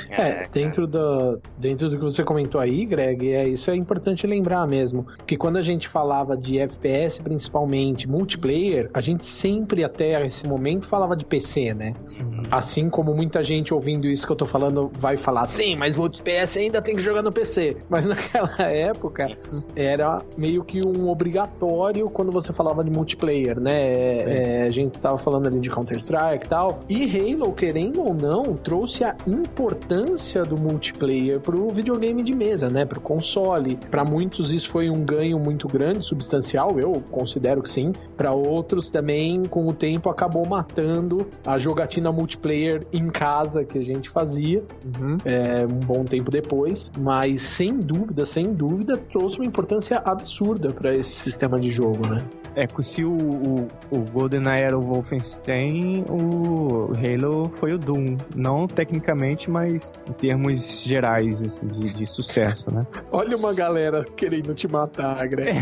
É, é dentro do, dentro do que você comentou aí, Greg, é, isso é importante lembrar mesmo, que quando a gente falava de FPS principalmente, multiplayer, a gente sempre até esse momento falava de PC, né? Uhum. Assim como muita gente ouvindo isso que eu tô falando vai falar, sim, mas o PS ainda tem que jogar no PC. (laughs) Mas naquela época era meio que um obrigatório quando você falava de multiplayer, né? É, a gente tava falando ali de Counter-Strike e tal. E Halo, querendo ou não, trouxe a importância do multiplayer pro videogame de mesa, né? Pro console. Para muitos isso foi um ganho muito grande, substancial, eu considero que sim. Para outros também, com o tempo, acabou matando a jogatina multiplayer em casa que a gente fazia uhum. é, um bom tempo depois, mas sem dúvida, sem dúvida, trouxe uma importância absurda para esse sistema de jogo, né? É, se o, o, o GoldenEye era o Wolfenstein, o Halo foi o Doom. Não tecnicamente, mas em termos gerais, assim, de, de sucesso, né? Olha uma galera querendo te matar, Greg.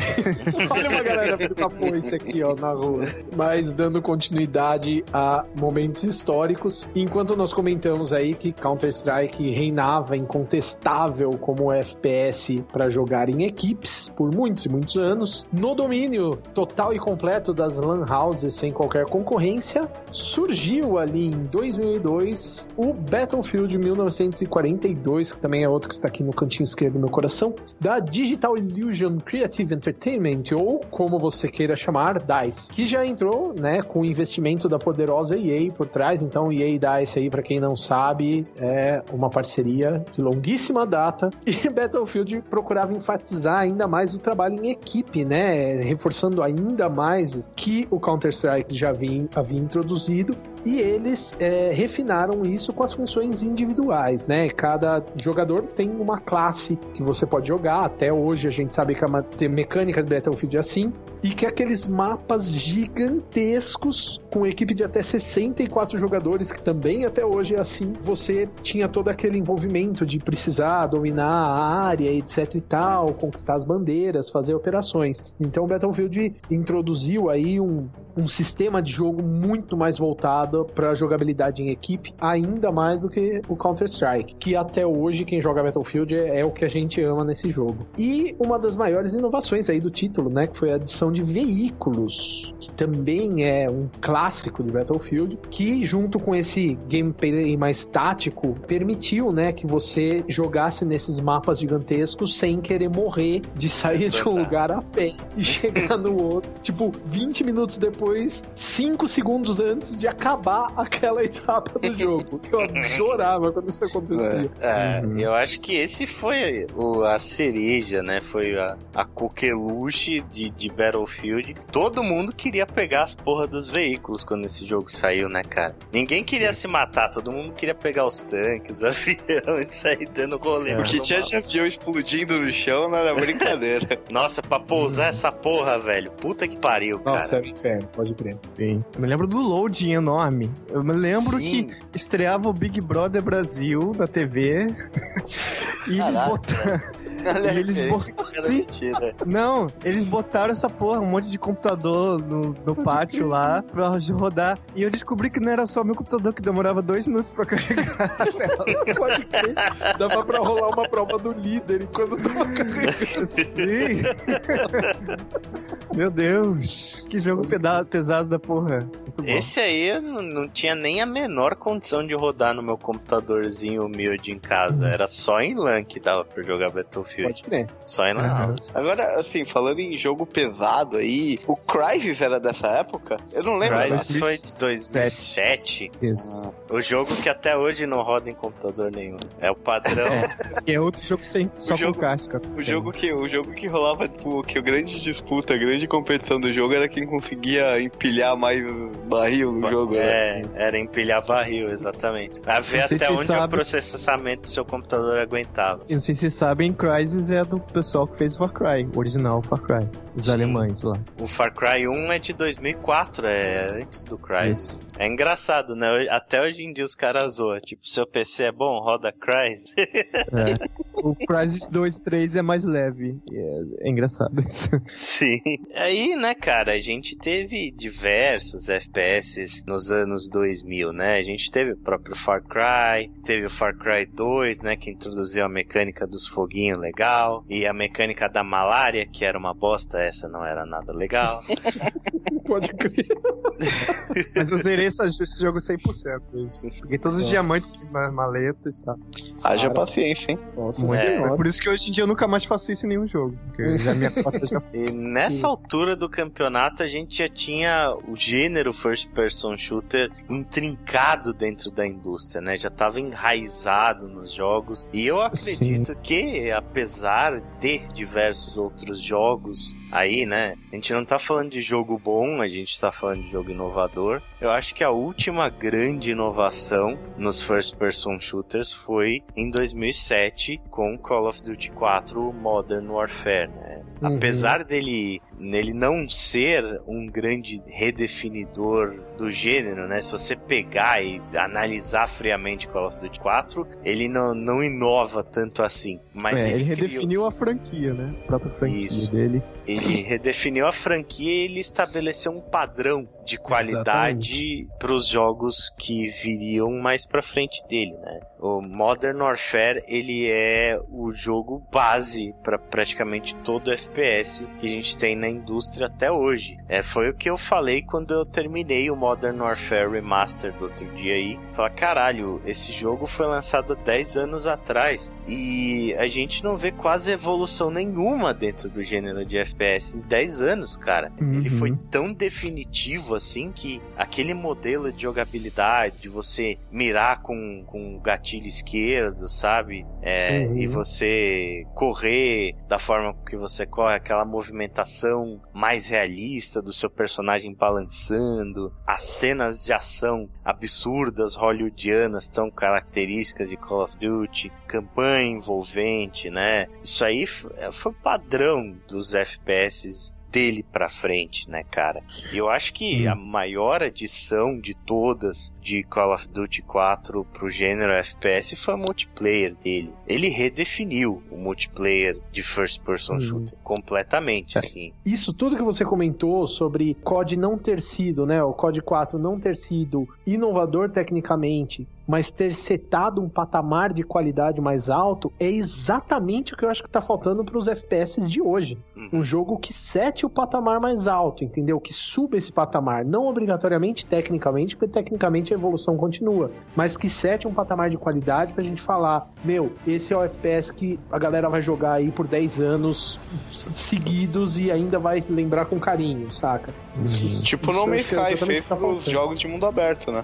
Olha uma galera a foice aqui, ó, na rua. Mas dando continuidade a momentos históricos, enquanto nós comentamos aí que Counter-Strike reinava incontestável como FPS para jogar em equipes por muitos e muitos anos, no domínio total e completo das LAN houses sem qualquer concorrência, surgiu ali em 2002 o Battlefield 1942, que também é outro que está aqui no cantinho esquerdo do meu coração, da Digital Illusion Creative Entertainment, ou como você queira chamar, DICE, que já entrou, né, com o investimento da poderosa EA por trás, então EA e DICE aí, para quem não sabe, é uma parceria de longuíssima data (laughs) e Battlefield procurava enfatizar ainda mais o trabalho em equipe, né? Reforçando ainda mais que o Counter-Strike já havia, havia introduzido e eles é, refinaram isso com as funções individuais, né? Cada jogador tem uma classe que você pode jogar. Até hoje a gente sabe que a mecânica do Battlefield é assim. E que aqueles mapas gigantescos com equipe de até 64 jogadores, que também até hoje é assim, você tinha todo aquele envolvimento de precisar dominar a área, etc e tal, conquistar as bandeiras, fazer operações. Então o Battlefield introduziu aí um, um sistema de jogo muito mais voltado para jogabilidade em equipe, ainda mais do que o Counter-Strike, que até hoje quem joga Battlefield é, é, o que a gente ama nesse jogo. E uma das maiores inovações aí do título, né, que foi a adição de veículos, que também é um clássico do Battlefield, que junto com esse gameplay mais tático permitiu, né, que você jogasse nesses mapas gigantescos sem querer morrer de sair de um lugar a pé e chegar no outro, tipo 20 minutos depois depois, 5 segundos antes de acabar (laughs) aquela etapa do jogo. Eu adorava quando isso acontecia. É, uhum. eu acho que esse foi o, a cereja, né? Foi a, a coqueluche de, de Battlefield. Todo mundo queria pegar as porra dos veículos quando esse jogo saiu, né, cara? Ninguém queria se matar, todo mundo queria pegar os tanques, (laughs) os aviões, sair dando rolê. É. O que tinha de avião explodindo no chão não era brincadeira. (laughs) Nossa, pra pousar essa porra, velho. Puta que pariu, cara. Nossa, é um inferno pode crer. Sim. Eu me lembro do loading enorme. Eu me lembro Sim. que estreava o Big Brother Brasil na TV (laughs) e eles botaram. (laughs) E eles, Sim. mentira. Não, eles botaram essa porra, um monte de computador no, no pátio lá pra rodar. E eu descobri que não era só meu computador que demorava dois minutos pra (laughs) carregar. Pode crer. Dava pra rolar uma prova do líder enquanto tava carregando. Sim. Meu Deus, que jogo peda- pesado da porra. Muito bom. Esse aí eu não, não tinha nem a menor condição de rodar no meu computadorzinho humilde em casa. Era só em LAN que dava pra jogar Battlefield. Pode crer. Só em LAN. Agora, assim, falando em jogo pesado aí, o Crysis era dessa época? Eu não lembro. Crysis foi de 2007. 2007. Isso. O jogo que até hoje não roda em computador nenhum. É o padrão. E é outro jogo sem, só jogo- com casca. O jogo que o jogo que rolava, tipo, que a grande disputa, a grande competição do jogo era quem conseguia empilhar mais barril no jogo. né? É, era empilhar barril, exatamente. Pra ver até onde sabe. o processamento do seu computador aguentava. Eu não sei se vocês sabem, Crysis é do pessoal que fez Far Cry, o original Far Cry. Os Sim. alemães lá. O Far Cry 1 é de 2004, é antes do Crysis. Isso. É engraçado, né? Até hoje em dia os caras zoam. Tipo, seu PC é bom, roda Crysis. É. O Crysis 2 3 é mais leve. É, é engraçado isso. (laughs) Sim. Aí, né, cara, a gente teve diversos FPS nos anos 2000, né? A gente teve o próprio Far Cry, teve o Far Cry 2, né, que introduziu a mecânica dos foguinhos legal, e a mecânica da malária, que era uma bosta, essa não era nada legal. (laughs) Pode crer. (laughs) Mas eu zerei esse jogo 100%. Eu Peguei todos os Nossa. diamantes nas maletas e tal. Haja Cara. paciência, hein? Nossa, Muito É. bom. Por isso que hoje em dia eu nunca mais faço isso em nenhum jogo. Porque já minha já E nessa altura do campeonato a gente já tinha o gênero first person shooter intrincado dentro da indústria, né? Já estava enraizado nos jogos. E eu acredito que apesar de diversos outros jogos aí, né? A gente não tá falando de jogo bom, a gente tá falando de jogo inovador. Eu acho que a última grande inovação nos first person shooters foi em 2007 com Call of Duty 4 Modern Warfare, né? Uhum. Apesar dele nele não ser um grande redefinidor do gênero, né? Se você pegar e analisar friamente Call of Duty 4, ele não, não inova tanto assim. Mas É, ele, ele criou- redefiniu a franquia, né? A própria franquia Isso. dele. Ele (coughs) redefiniu a franquia e ele estabeleceu um padrão de qualidade para os jogos que viriam mais pra frente dele, né? O Modern Warfare, ele é o jogo base para praticamente todo FPS que a gente tem na indústria até hoje. É, foi o que eu falei quando eu terminei o Modern Warfare Remaster do outro dia aí. Falar, caralho, esse jogo foi lançado 10 anos atrás e a gente não vê quase evolução nenhuma dentro do gênero de FPS em 10 anos, cara. Ele Uhum. foi tão definitivo assim que aquele modelo de jogabilidade, de você mirar com, com gatilho esquerdo, sabe? É, Uhum. E você correr da forma que você corre, aquela movimentação mais realista do seu personagem balançando, as cenas de ação absurdas hollywoodianas tão características de Call of Duty, campanha envolvente, né? Isso aí foi padrão dos FPS dele pra frente, né, cara? E eu acho que Hum. a maior adição de todas de Call of Duty 4 pro gênero FPS foi o multiplayer dele. Ele redefiniu o multiplayer de first person Hum. shooter completamente, É. assim. Isso tudo que você comentou sobre COD não ter sido, né? O COD 4 não ter sido inovador tecnicamente, mas ter setado um patamar de qualidade mais alto, é exatamente o que eu acho que tá faltando para os FPS de hoje. Uhum. Um jogo que sete o patamar mais alto, entendeu? Que suba esse patamar, não obrigatoriamente tecnicamente, porque tecnicamente a evolução continua, mas que sete um patamar de qualidade pra gente falar, meu, esse é o FPS que a galera vai jogar aí por 10 anos seguidos e ainda vai lembrar com carinho, saca? Isso- Tipo isso No eu Man's acho que é Sky exatamente o fez que tá pros faltando. jogos de mundo aberto, né?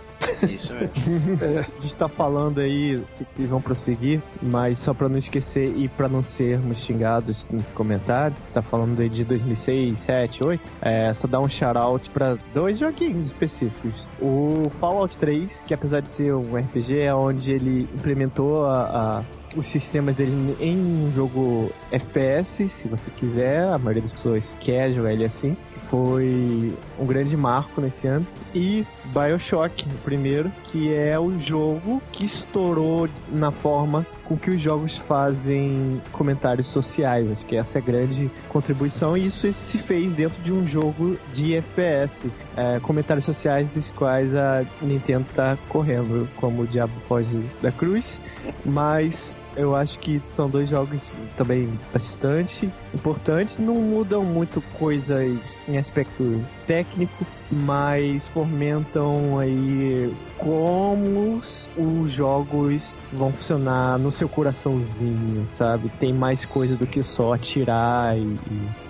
Isso mesmo. (laughs) A gente tá falando aí, que vocês vão prosseguir, mas só pra não esquecer e pra não sermos xingados nos comentários, você tá falando aí de 2006, 2007, 2008, é só dar um shout-out pra dois joguinhos específicos. O Fallout 3, que apesar de ser um RPG, é onde ele implementou a, a os sistemas dele em um jogo FPS, se você quiser, a maioria das pessoas quer jogar ele assim. Foi um grande marco nesse ano. E Bioshock, o primeiro, que é o jogo que estourou na forma com que os jogos fazem comentários sociais. Acho que essa é a grande contribuição e isso se fez dentro de um jogo de FPS. É, comentários sociais dos quais a Nintendo está correndo, como o Diabo Foge da Cruz, mas eu acho que são dois jogos também bastante importantes. Não mudam muito coisas em aspecto técnico, mas fomentam aí como os jogos vão funcionar no seu coraçãozinho, sabe? Tem mais coisa do que só atirar e,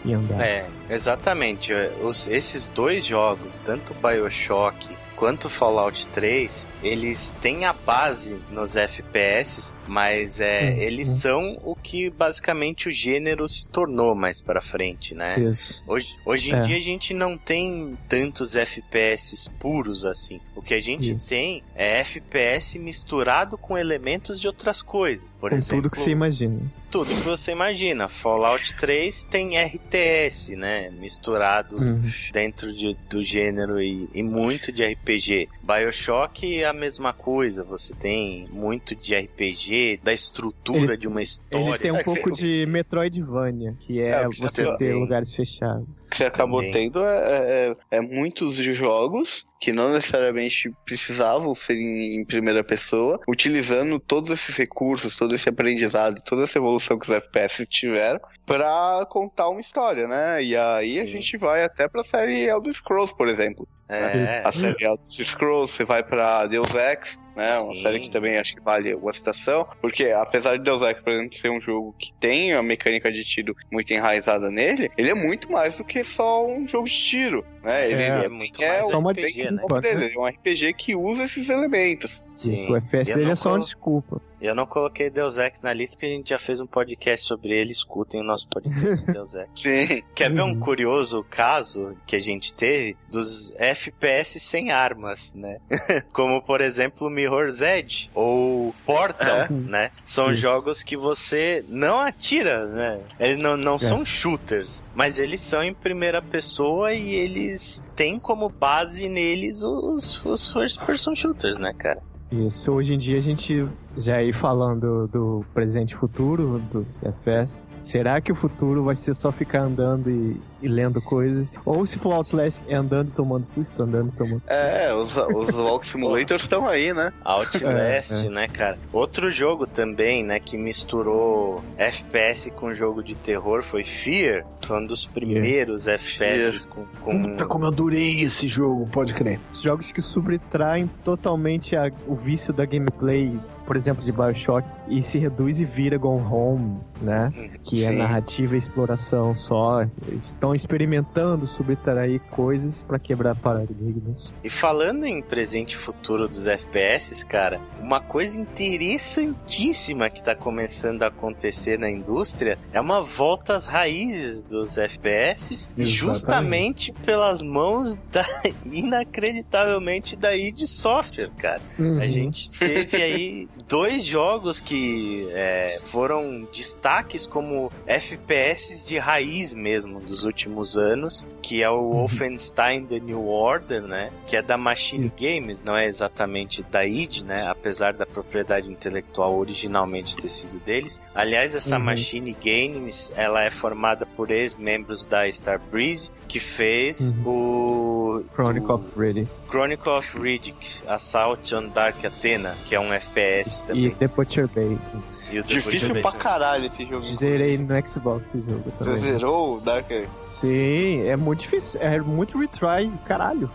e andar. É, exatamente. Os, esses dois jogos, tanto Bioshock quanto Fallout 3, eles têm a base nos FPS, mas é, uhum. eles são o que basicamente o gênero se tornou mais para frente, né? Isso. Hoje, hoje em é. dia a gente não tem tantos FPS puros assim. O que a gente Isso. tem é FPS misturado com elementos de outras coisas. Por com exemplo, tudo que você imagina. Tudo que você imagina. Fallout 3 tem RTS, né? Misturado uhum. dentro de, do gênero e, e muito de RPG. Bioshock a mesma coisa, você tem muito de RPG, da estrutura ele, de uma história. Ele tem um é pouco de Metroidvania, que é, é você ter lugares fechados que você acabou Também. tendo é, é, é, muitos jogos que não necessariamente precisavam ser em, em, primeira pessoa, utilizando todos esses recursos, todo esse aprendizado, toda essa evolução que os FPS tiveram para contar uma história, né? E aí Sim. a gente vai até pra série Elder Scrolls, por exemplo. É. A série Elder Scrolls, você vai pra Deus Ex, né? Uma Sim. série que também acho que vale uma citação, porque apesar de Deus Ex, por exemplo, ser um jogo que tem a mecânica de tiro muito enraizada nele, ele é muito mais do que só um jogo de tiro, né? Ele é, é muito é mais só uma RPG, né? dele, ele é um RPG que usa esses elementos. Sim. Isso, o FPS dele é só uma desculpa. Eu não coloquei Deus Ex na lista porque a gente já fez um podcast sobre ele. Escutem o nosso podcast de Deus Ex. (laughs) Sim. Quer ver um curioso caso que a gente teve dos FPS sem armas, né? (laughs) Como, por exemplo, Mirror's Edge ou Portal, é. né? São Isso. jogos que você não atira, né? Eles não, não é. são shooters, mas eles são em primeira pessoa e eles têm como base neles os, os first person shooters, né, cara? Isso, hoje em dia a gente já ir falando do presente e futuro dos FPS, será que o futuro vai ser só ficar andando e, e lendo coisas? Ou se for Outlast é andando e tomando susto, andando e tomando susto? É, os, os Walk Simulators estão aí, né? (laughs) Outlast, é, é. né, cara? Outro jogo também, né, que misturou FPS com jogo de terror foi Fear. Foi um dos primeiros. FPS com, com... Puta, como eu adorei esse jogo, pode crer. Jogos que subtraem totalmente a, o vício da gameplay por exemplo, de Bioshock, e se reduz e vira Gone Home, né? Que é Sim. é narrativa e exploração só. Estão experimentando subtrair coisas para quebrar paradigmas. E falando em presente e futuro dos FPS, cara, uma coisa interessantíssima que tá começando a acontecer na indústria é uma volta às raízes dos FPS, Exatamente. justamente pelas mãos da (laughs) inacreditavelmente da id Software, cara. Uhum. A gente teve aí dois jogos que é, foram destaques como FPS de raiz mesmo dos últimos anos, que é o uhum. Wolfenstein The New Order, né? Que é da Machine Games, não é exatamente da id, né? Apesar da propriedade intelectual originalmente ter sido deles. Aliás, essa uhum. Machine Games, ela é formada por ex-membros da Starbreeze, que fez uhum. o Chronicle of Riddick. Chronicle of Riddick, Assault on Dark Athena, que é um FPS também. E The Butcher Bay. Difícil pra caralho esse jogo. Zerei no Xbox esse jogo. Também. Você zerou o Dark? Sim, é muito difícil. É muito retry, caralho.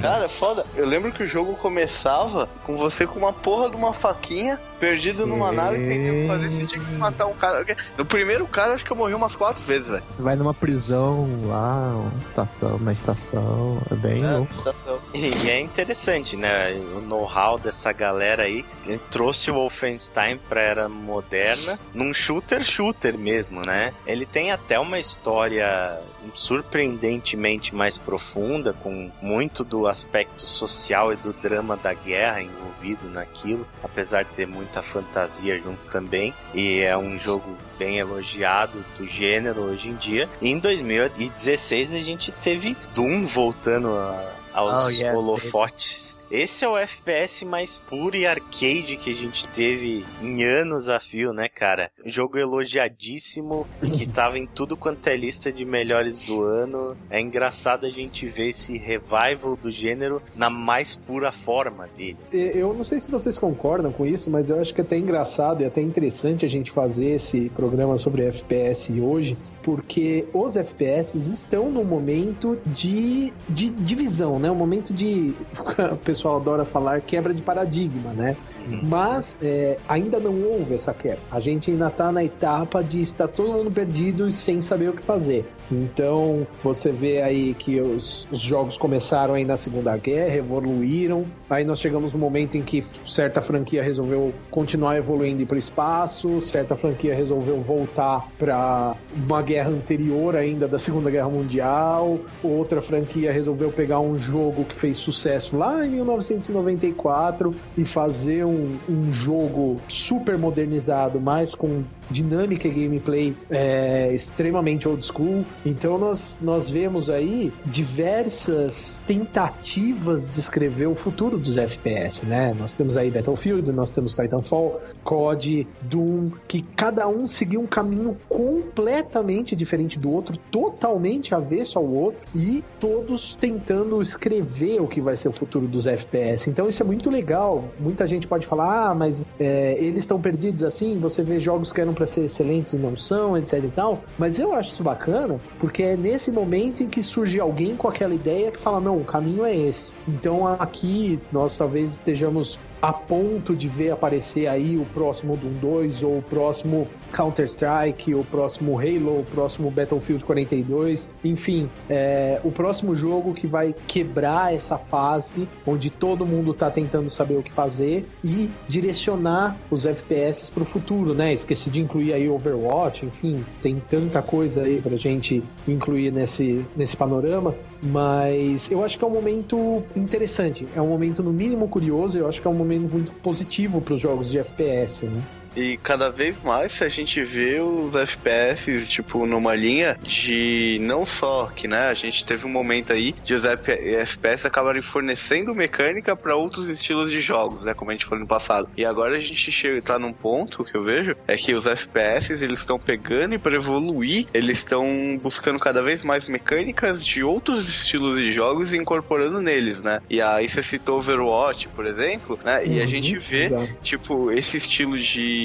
Cara, é foda. Eu lembro que o jogo começava com você com uma porra de uma faquinha perdido Sim. numa nave sem ter o que fazer. Você tinha que matar um cara. No primeiro cara, acho que eu morri umas quatro vezes, velho. Você vai numa prisão lá, uma estação, na estação. É bem é, louco. Estação. E é interessante, né? O know-how dessa galera aí trouxe o Wolfenstein pra era moderna num shooter-shooter mesmo, né? Ele tem até uma história surpreendentemente mais profunda, com muito do aspecto social e do drama da guerra envolvido naquilo, apesar de ter muita fantasia junto também. E é um jogo bem elogiado do gênero hoje em dia. E em 2016 a gente teve Doom voltando a, aos oh, yes, holofotes. Esse é o FPS mais puro e arcade que a gente teve em anos a fio, né, cara? Jogo elogiadíssimo, que tava em tudo quanto é lista de melhores do ano. É engraçado a gente ver esse revival do gênero na mais pura forma dele. Eu não sei se vocês concordam com isso, mas eu acho que é até engraçado e até interessante a gente fazer esse programa sobre FPS hoje, porque os FPS estão no momento de, de divisão, né? Um momento de. (laughs) Pessoal adora falar quebra de paradigma, né? Uhum. Mas é, ainda não houve essa quebra. A gente ainda está na etapa de estar todo mundo perdido e sem saber o que fazer. Então você vê aí que os, os jogos começaram aí na Segunda Guerra, evoluíram. Aí nós chegamos no momento em que certa franquia resolveu continuar evoluindo para o espaço, certa franquia resolveu voltar para uma guerra anterior ainda da Segunda Guerra Mundial, outra franquia resolveu pegar um jogo que fez sucesso lá em 1994 e fazer um, um jogo super modernizado, mas com dinâmica e gameplay é, extremamente old school. Então nós, nós vemos aí diversas tentativas de escrever o futuro dos FPS, né? Nós temos aí Battlefield, nós temos Titanfall, COD, Doom, que cada um seguiu um caminho completamente diferente do outro, totalmente avesso ao outro e todos tentando escrever o que vai ser o futuro dos FPS. Então isso é muito legal. Muita gente pode falar, ah, mas é, eles estão perdidos assim. Você vê jogos que eram para ser excelentes e não são, etc e tal. Mas eu acho isso bacana porque é nesse momento em que surge alguém com aquela ideia que fala: não, o caminho é esse. Então aqui nós talvez estejamos a ponto de ver aparecer aí o próximo Doom 2 ou o próximo Counter-Strike, o próximo Halo, o próximo Battlefield 42, enfim, é, o próximo jogo que vai quebrar essa fase onde todo mundo está tentando saber o que fazer e direcionar os FPS para o futuro, né? Esqueci de incluir aí Overwatch, enfim, tem tanta coisa aí pra gente incluir nesse, nesse panorama, mas eu acho que é um momento interessante, é um momento no mínimo curioso, eu acho que é um momento muito positivo para os jogos de FPS, né? E cada vez mais a gente vê os FPS, tipo, numa linha de não só que, né, a gente teve um momento aí de os FPS acabarem fornecendo mecânica para outros estilos de jogos, né, como a gente falou no passado. E agora a gente chega tá num ponto que eu vejo é que os FPS eles estão pegando e para evoluir, eles estão buscando cada vez mais mecânicas de outros estilos de jogos e incorporando neles, né? E aí você citou Overwatch, por exemplo, né? E a uhum, gente vê, tipo, esse estilo de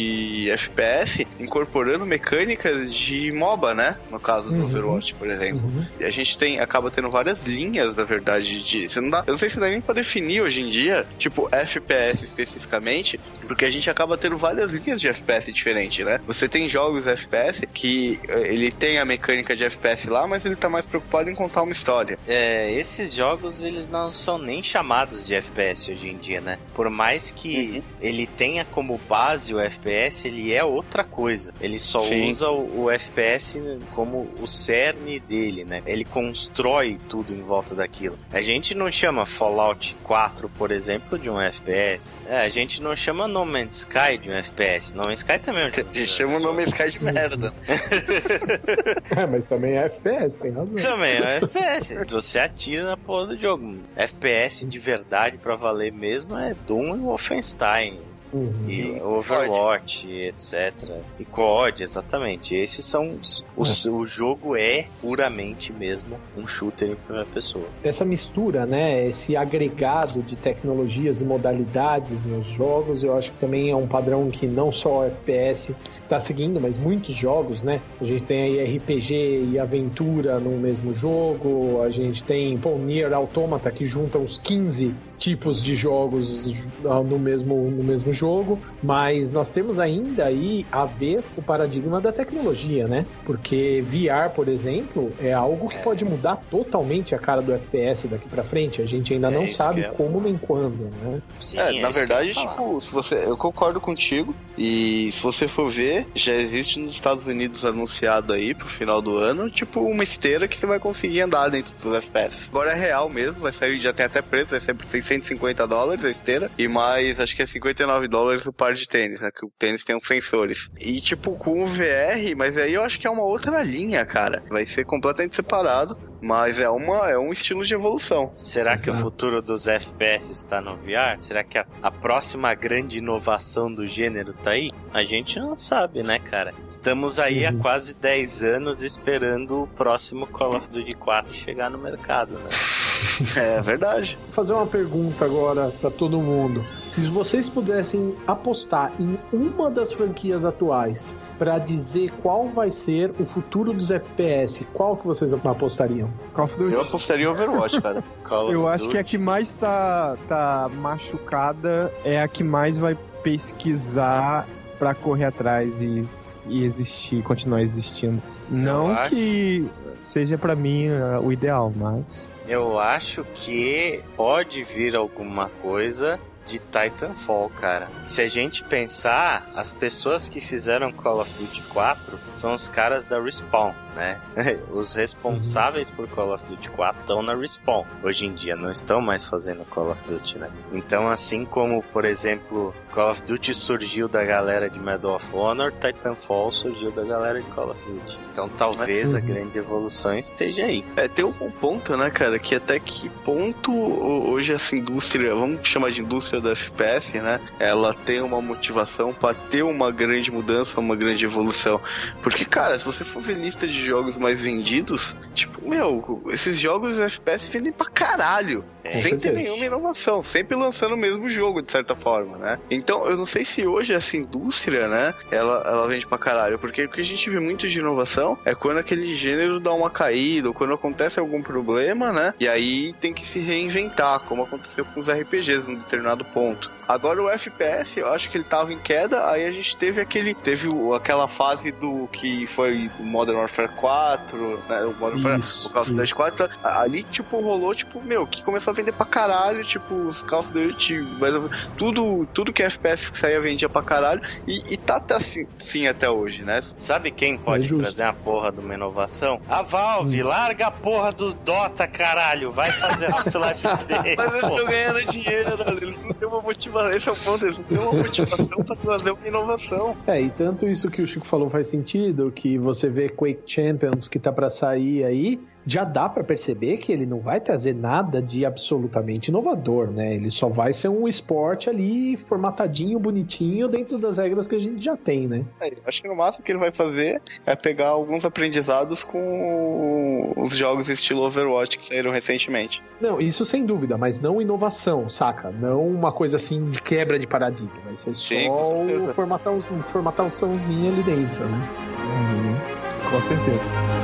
FPS incorporando mecânicas de MOBA, né? No caso do uhum. Overwatch, por exemplo. Uhum. E a gente tem, acaba tendo várias linhas, na verdade, de. Você não dá, eu não sei se dá nem pra definir hoje em dia, tipo, FPS especificamente, porque a gente acaba tendo várias linhas de FPS diferentes, né? Você tem jogos FPS que eh, ele tem a mecânica de FPS lá, mas ele tá mais preocupado em contar uma história. É, esses jogos eles não são nem chamados de FPS hoje em dia, né? Por mais que uhum. ele tenha como base o FPS FPS ele é outra coisa. Ele só Sim. usa o, o, FPS como o cerne dele, né? Ele constrói tudo em volta daquilo. A gente não chama Fallout 4, por exemplo, de um FPS. É, a gente não chama No Man's Sky de um FPS. No Man's Sky também é um jogo. A gente chama No Man's Sky de merda. (laughs) é, mas também é FPS, tem razão. Também é FPS. Você atira na porra do jogo. FPS de verdade pra valer mesmo é Doom e Wolfenstein. Uhum. E Overwatch, COD. etc. E COD, exatamente. Esses são os, os, O jogo é puramente mesmo um shooter em primeira pessoa. Essa mistura, né? Esse agregado de tecnologias e modalidades nos jogos, eu acho que também é um padrão que não só o FPS está seguindo, mas muitos jogos, né? A gente tem aí RPG e aventura no mesmo jogo, a gente tem, pô, Nier Automata que junta uns 15 tipos de jogos no mesmo, no mesmo jogo, mas nós temos ainda aí a ver o paradigma da tecnologia, né? Porque VR, por exemplo, é algo que é. pode mudar totalmente a cara do FPS daqui para frente. A gente ainda é não sabe é como nem quando, né? Sim, é, na verdade, tipo, se você, eu concordo contigo e se você for ver, já existe nos Estados Unidos anunciado aí pro final do ano, tipo, uma esteira que você vai conseguir andar dentro dos FPS. Agora é real mesmo, vai sair, já tem até preço, vai sair por 150 dólares a esteira e mais, acho que é 59 dólares o par de tênis, né? Que o tênis tem uns sensores. E tipo, com o VR, mas aí eu acho que é uma outra linha, cara. Vai ser completamente separado Mas é, uma, é um estilo de evolução. Será que o Exato. futuro dos FPS está no VR? Será que a, a próxima grande inovação do gênero tá aí? A gente não sabe, né, cara? Estamos aí Uhum. há quase 10 anos esperando o próximo Call of Duty 4 chegar no mercado, né? (laughs) É verdade. Vou fazer uma pergunta agora pra todo mundo. Se vocês pudessem apostar em uma das franquias atuais pra dizer qual vai ser o futuro dos FPS, qual que vocês apostariam? Call of Duty. Eu apostaria em Overwatch, cara. (laughs) Eu acho Duty. que a que mais tá, tá machucada é a que mais vai pesquisar pra correr atrás e, e existir, continuar existindo. Não que seja pra mim uh, o ideal, mas. Eu acho que pode vir alguma coisa de Titanfall, cara. Se a gente pensar, as pessoas que fizeram Call of Duty 4 são os caras da Respawn, né? (laughs) Os responsáveis por Call of Duty 4 estão na Respawn. Hoje em dia não estão mais fazendo Call of Duty, né? Então, assim como, por exemplo, Call of Duty surgiu da galera de Medal of Honor, Titanfall surgiu da galera de Call of Duty. Então, talvez a Uhum. grande evolução esteja aí. É, tem um ponto, né, cara, que até que ponto ho- hoje essa indústria, vamos chamar de indústria da FPS, né, ela tem uma motivação pra ter uma grande mudança, uma grande evolução. Porque, cara, se você for ver lista de jogos mais vendidos, tipo, meu, esses jogos FPS vendem pra caralho. É, sem ter nenhuma inovação, sempre lançando o mesmo jogo, de certa forma, né? Então, eu não sei se hoje essa indústria, né, ela, ela vende pra caralho, porque o que a gente vê muito de inovação é quando aquele gênero dá uma caída, ou quando acontece algum problema, né, e aí tem que se reinventar, como aconteceu com os RPGs num determinado ponto. Agora o FPS, eu acho que ele tava em queda, aí a gente teve aquele, teve aquela fase do que foi o Modern Warfare 4, né, o Modern Warfare, Isso, o Call of Duty isso. 4, ali, tipo, rolou, tipo, meu, que começou a vender pra caralho, tipo, os Call of Duty, mas tudo, tudo que é FPS que saía vendia pra caralho, e, e tá, tá assim, sim até hoje, né? Sabe quem pode É trazer a porra de uma inovação? A Valve, Hum. larga a porra do Dota, caralho. Vai fazer Half-Life (laughs) 3. Mas eles estão ganhando dinheiro, né? eles não têm uma motivação, esse é o ponto, eles não têm uma motivação pra trazer uma inovação. É, e tanto isso que o Chico falou faz sentido, que você vê Quake Champions que tá pra sair aí, já dá pra perceber que ele não vai trazer nada de absolutamente inovador, né? Ele só vai ser um esporte ali formatadinho, bonitinho, dentro das regras que a gente já tem, né? É, acho que no máximo que ele vai fazer é pegar alguns aprendizados com os jogos estilo Overwatch que saíram recentemente. Não, isso sem dúvida, mas não inovação, saca? Não uma coisa assim de quebra de paradigma. Vai ser só Sim, com certeza. o formatar, um formataçãozinho ali dentro, né? Uhum, com certeza.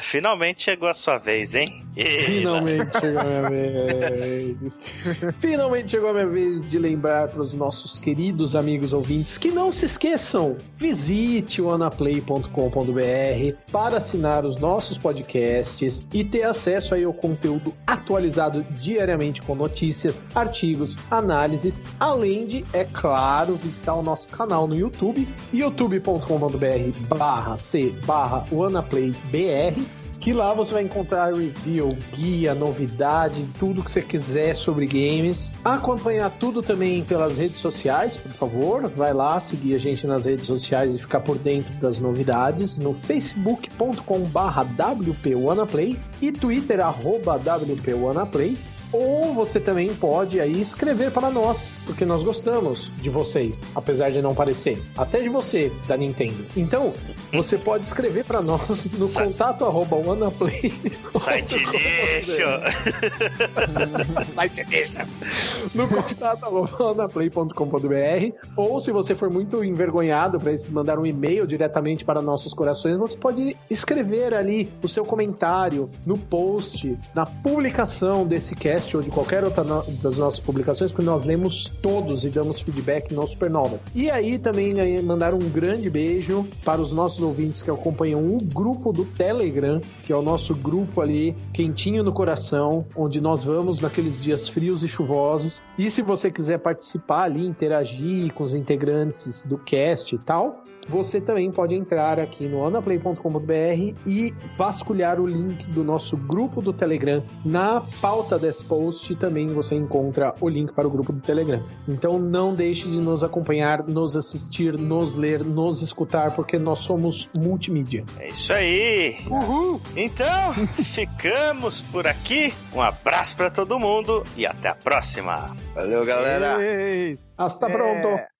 Finalmente chegou a sua vez, hein? Ei, (laughs) Finalmente chegou a minha vez. (laughs) Finalmente chegou a minha vez de lembrar para os nossos queridos amigos ouvintes que não se esqueçam, visite o anaplay.com.br para assinar os nossos podcasts e ter acesso aí ao conteúdo atualizado diariamente com notícias, artigos, análises, além de, é claro, visitar o nosso canal no YouTube, youtube.com.br barra C barra que lá você vai encontrar review, guia, novidade, tudo que você quiser sobre games. Acompanhar tudo também pelas redes sociais, por favor. Vai lá seguir a gente nas redes sociais e ficar por dentro das novidades no facebook.com/barra WPWannaPlay e Twitter arroba WPWannaPlay. Ou você também pode aí escrever para nós, porque nós gostamos de vocês, apesar de não parecer. Até de você, da Nintendo. Então, você pode escrever para nós no Sa- contato arroba wanaplay. Site (laughs) lixo! Site lixo. No contato arroba wanaplay.com.br ou se você for muito envergonhado para mandar um e-mail diretamente para nossos corações, você pode escrever ali o seu comentário no post, na publicação desse cast podcast ou de qualquer outra no das nossas publicações, porque nós lemos todos e damos feedback no Supernovas. E aí também mandar um grande beijo para os nossos ouvintes que acompanham o grupo do Telegram, que é o nosso grupo ali quentinho no coração, onde nós vamos naqueles dias frios e chuvosos. E se você quiser participar ali, interagir com os integrantes do cast e tal, você também pode entrar aqui no anaplay.com.br e vasculhar o link do nosso grupo do Telegram. Na pauta desse post também você encontra o link para o grupo do Telegram. Então não deixe de nos acompanhar, nos assistir, nos ler, nos escutar, porque nós somos multimídia. É isso aí! Uhul! Então, (laughs) ficamos por aqui. Um abraço para todo mundo e até a próxima. Valeu, galera! Ei, hasta é... pronto!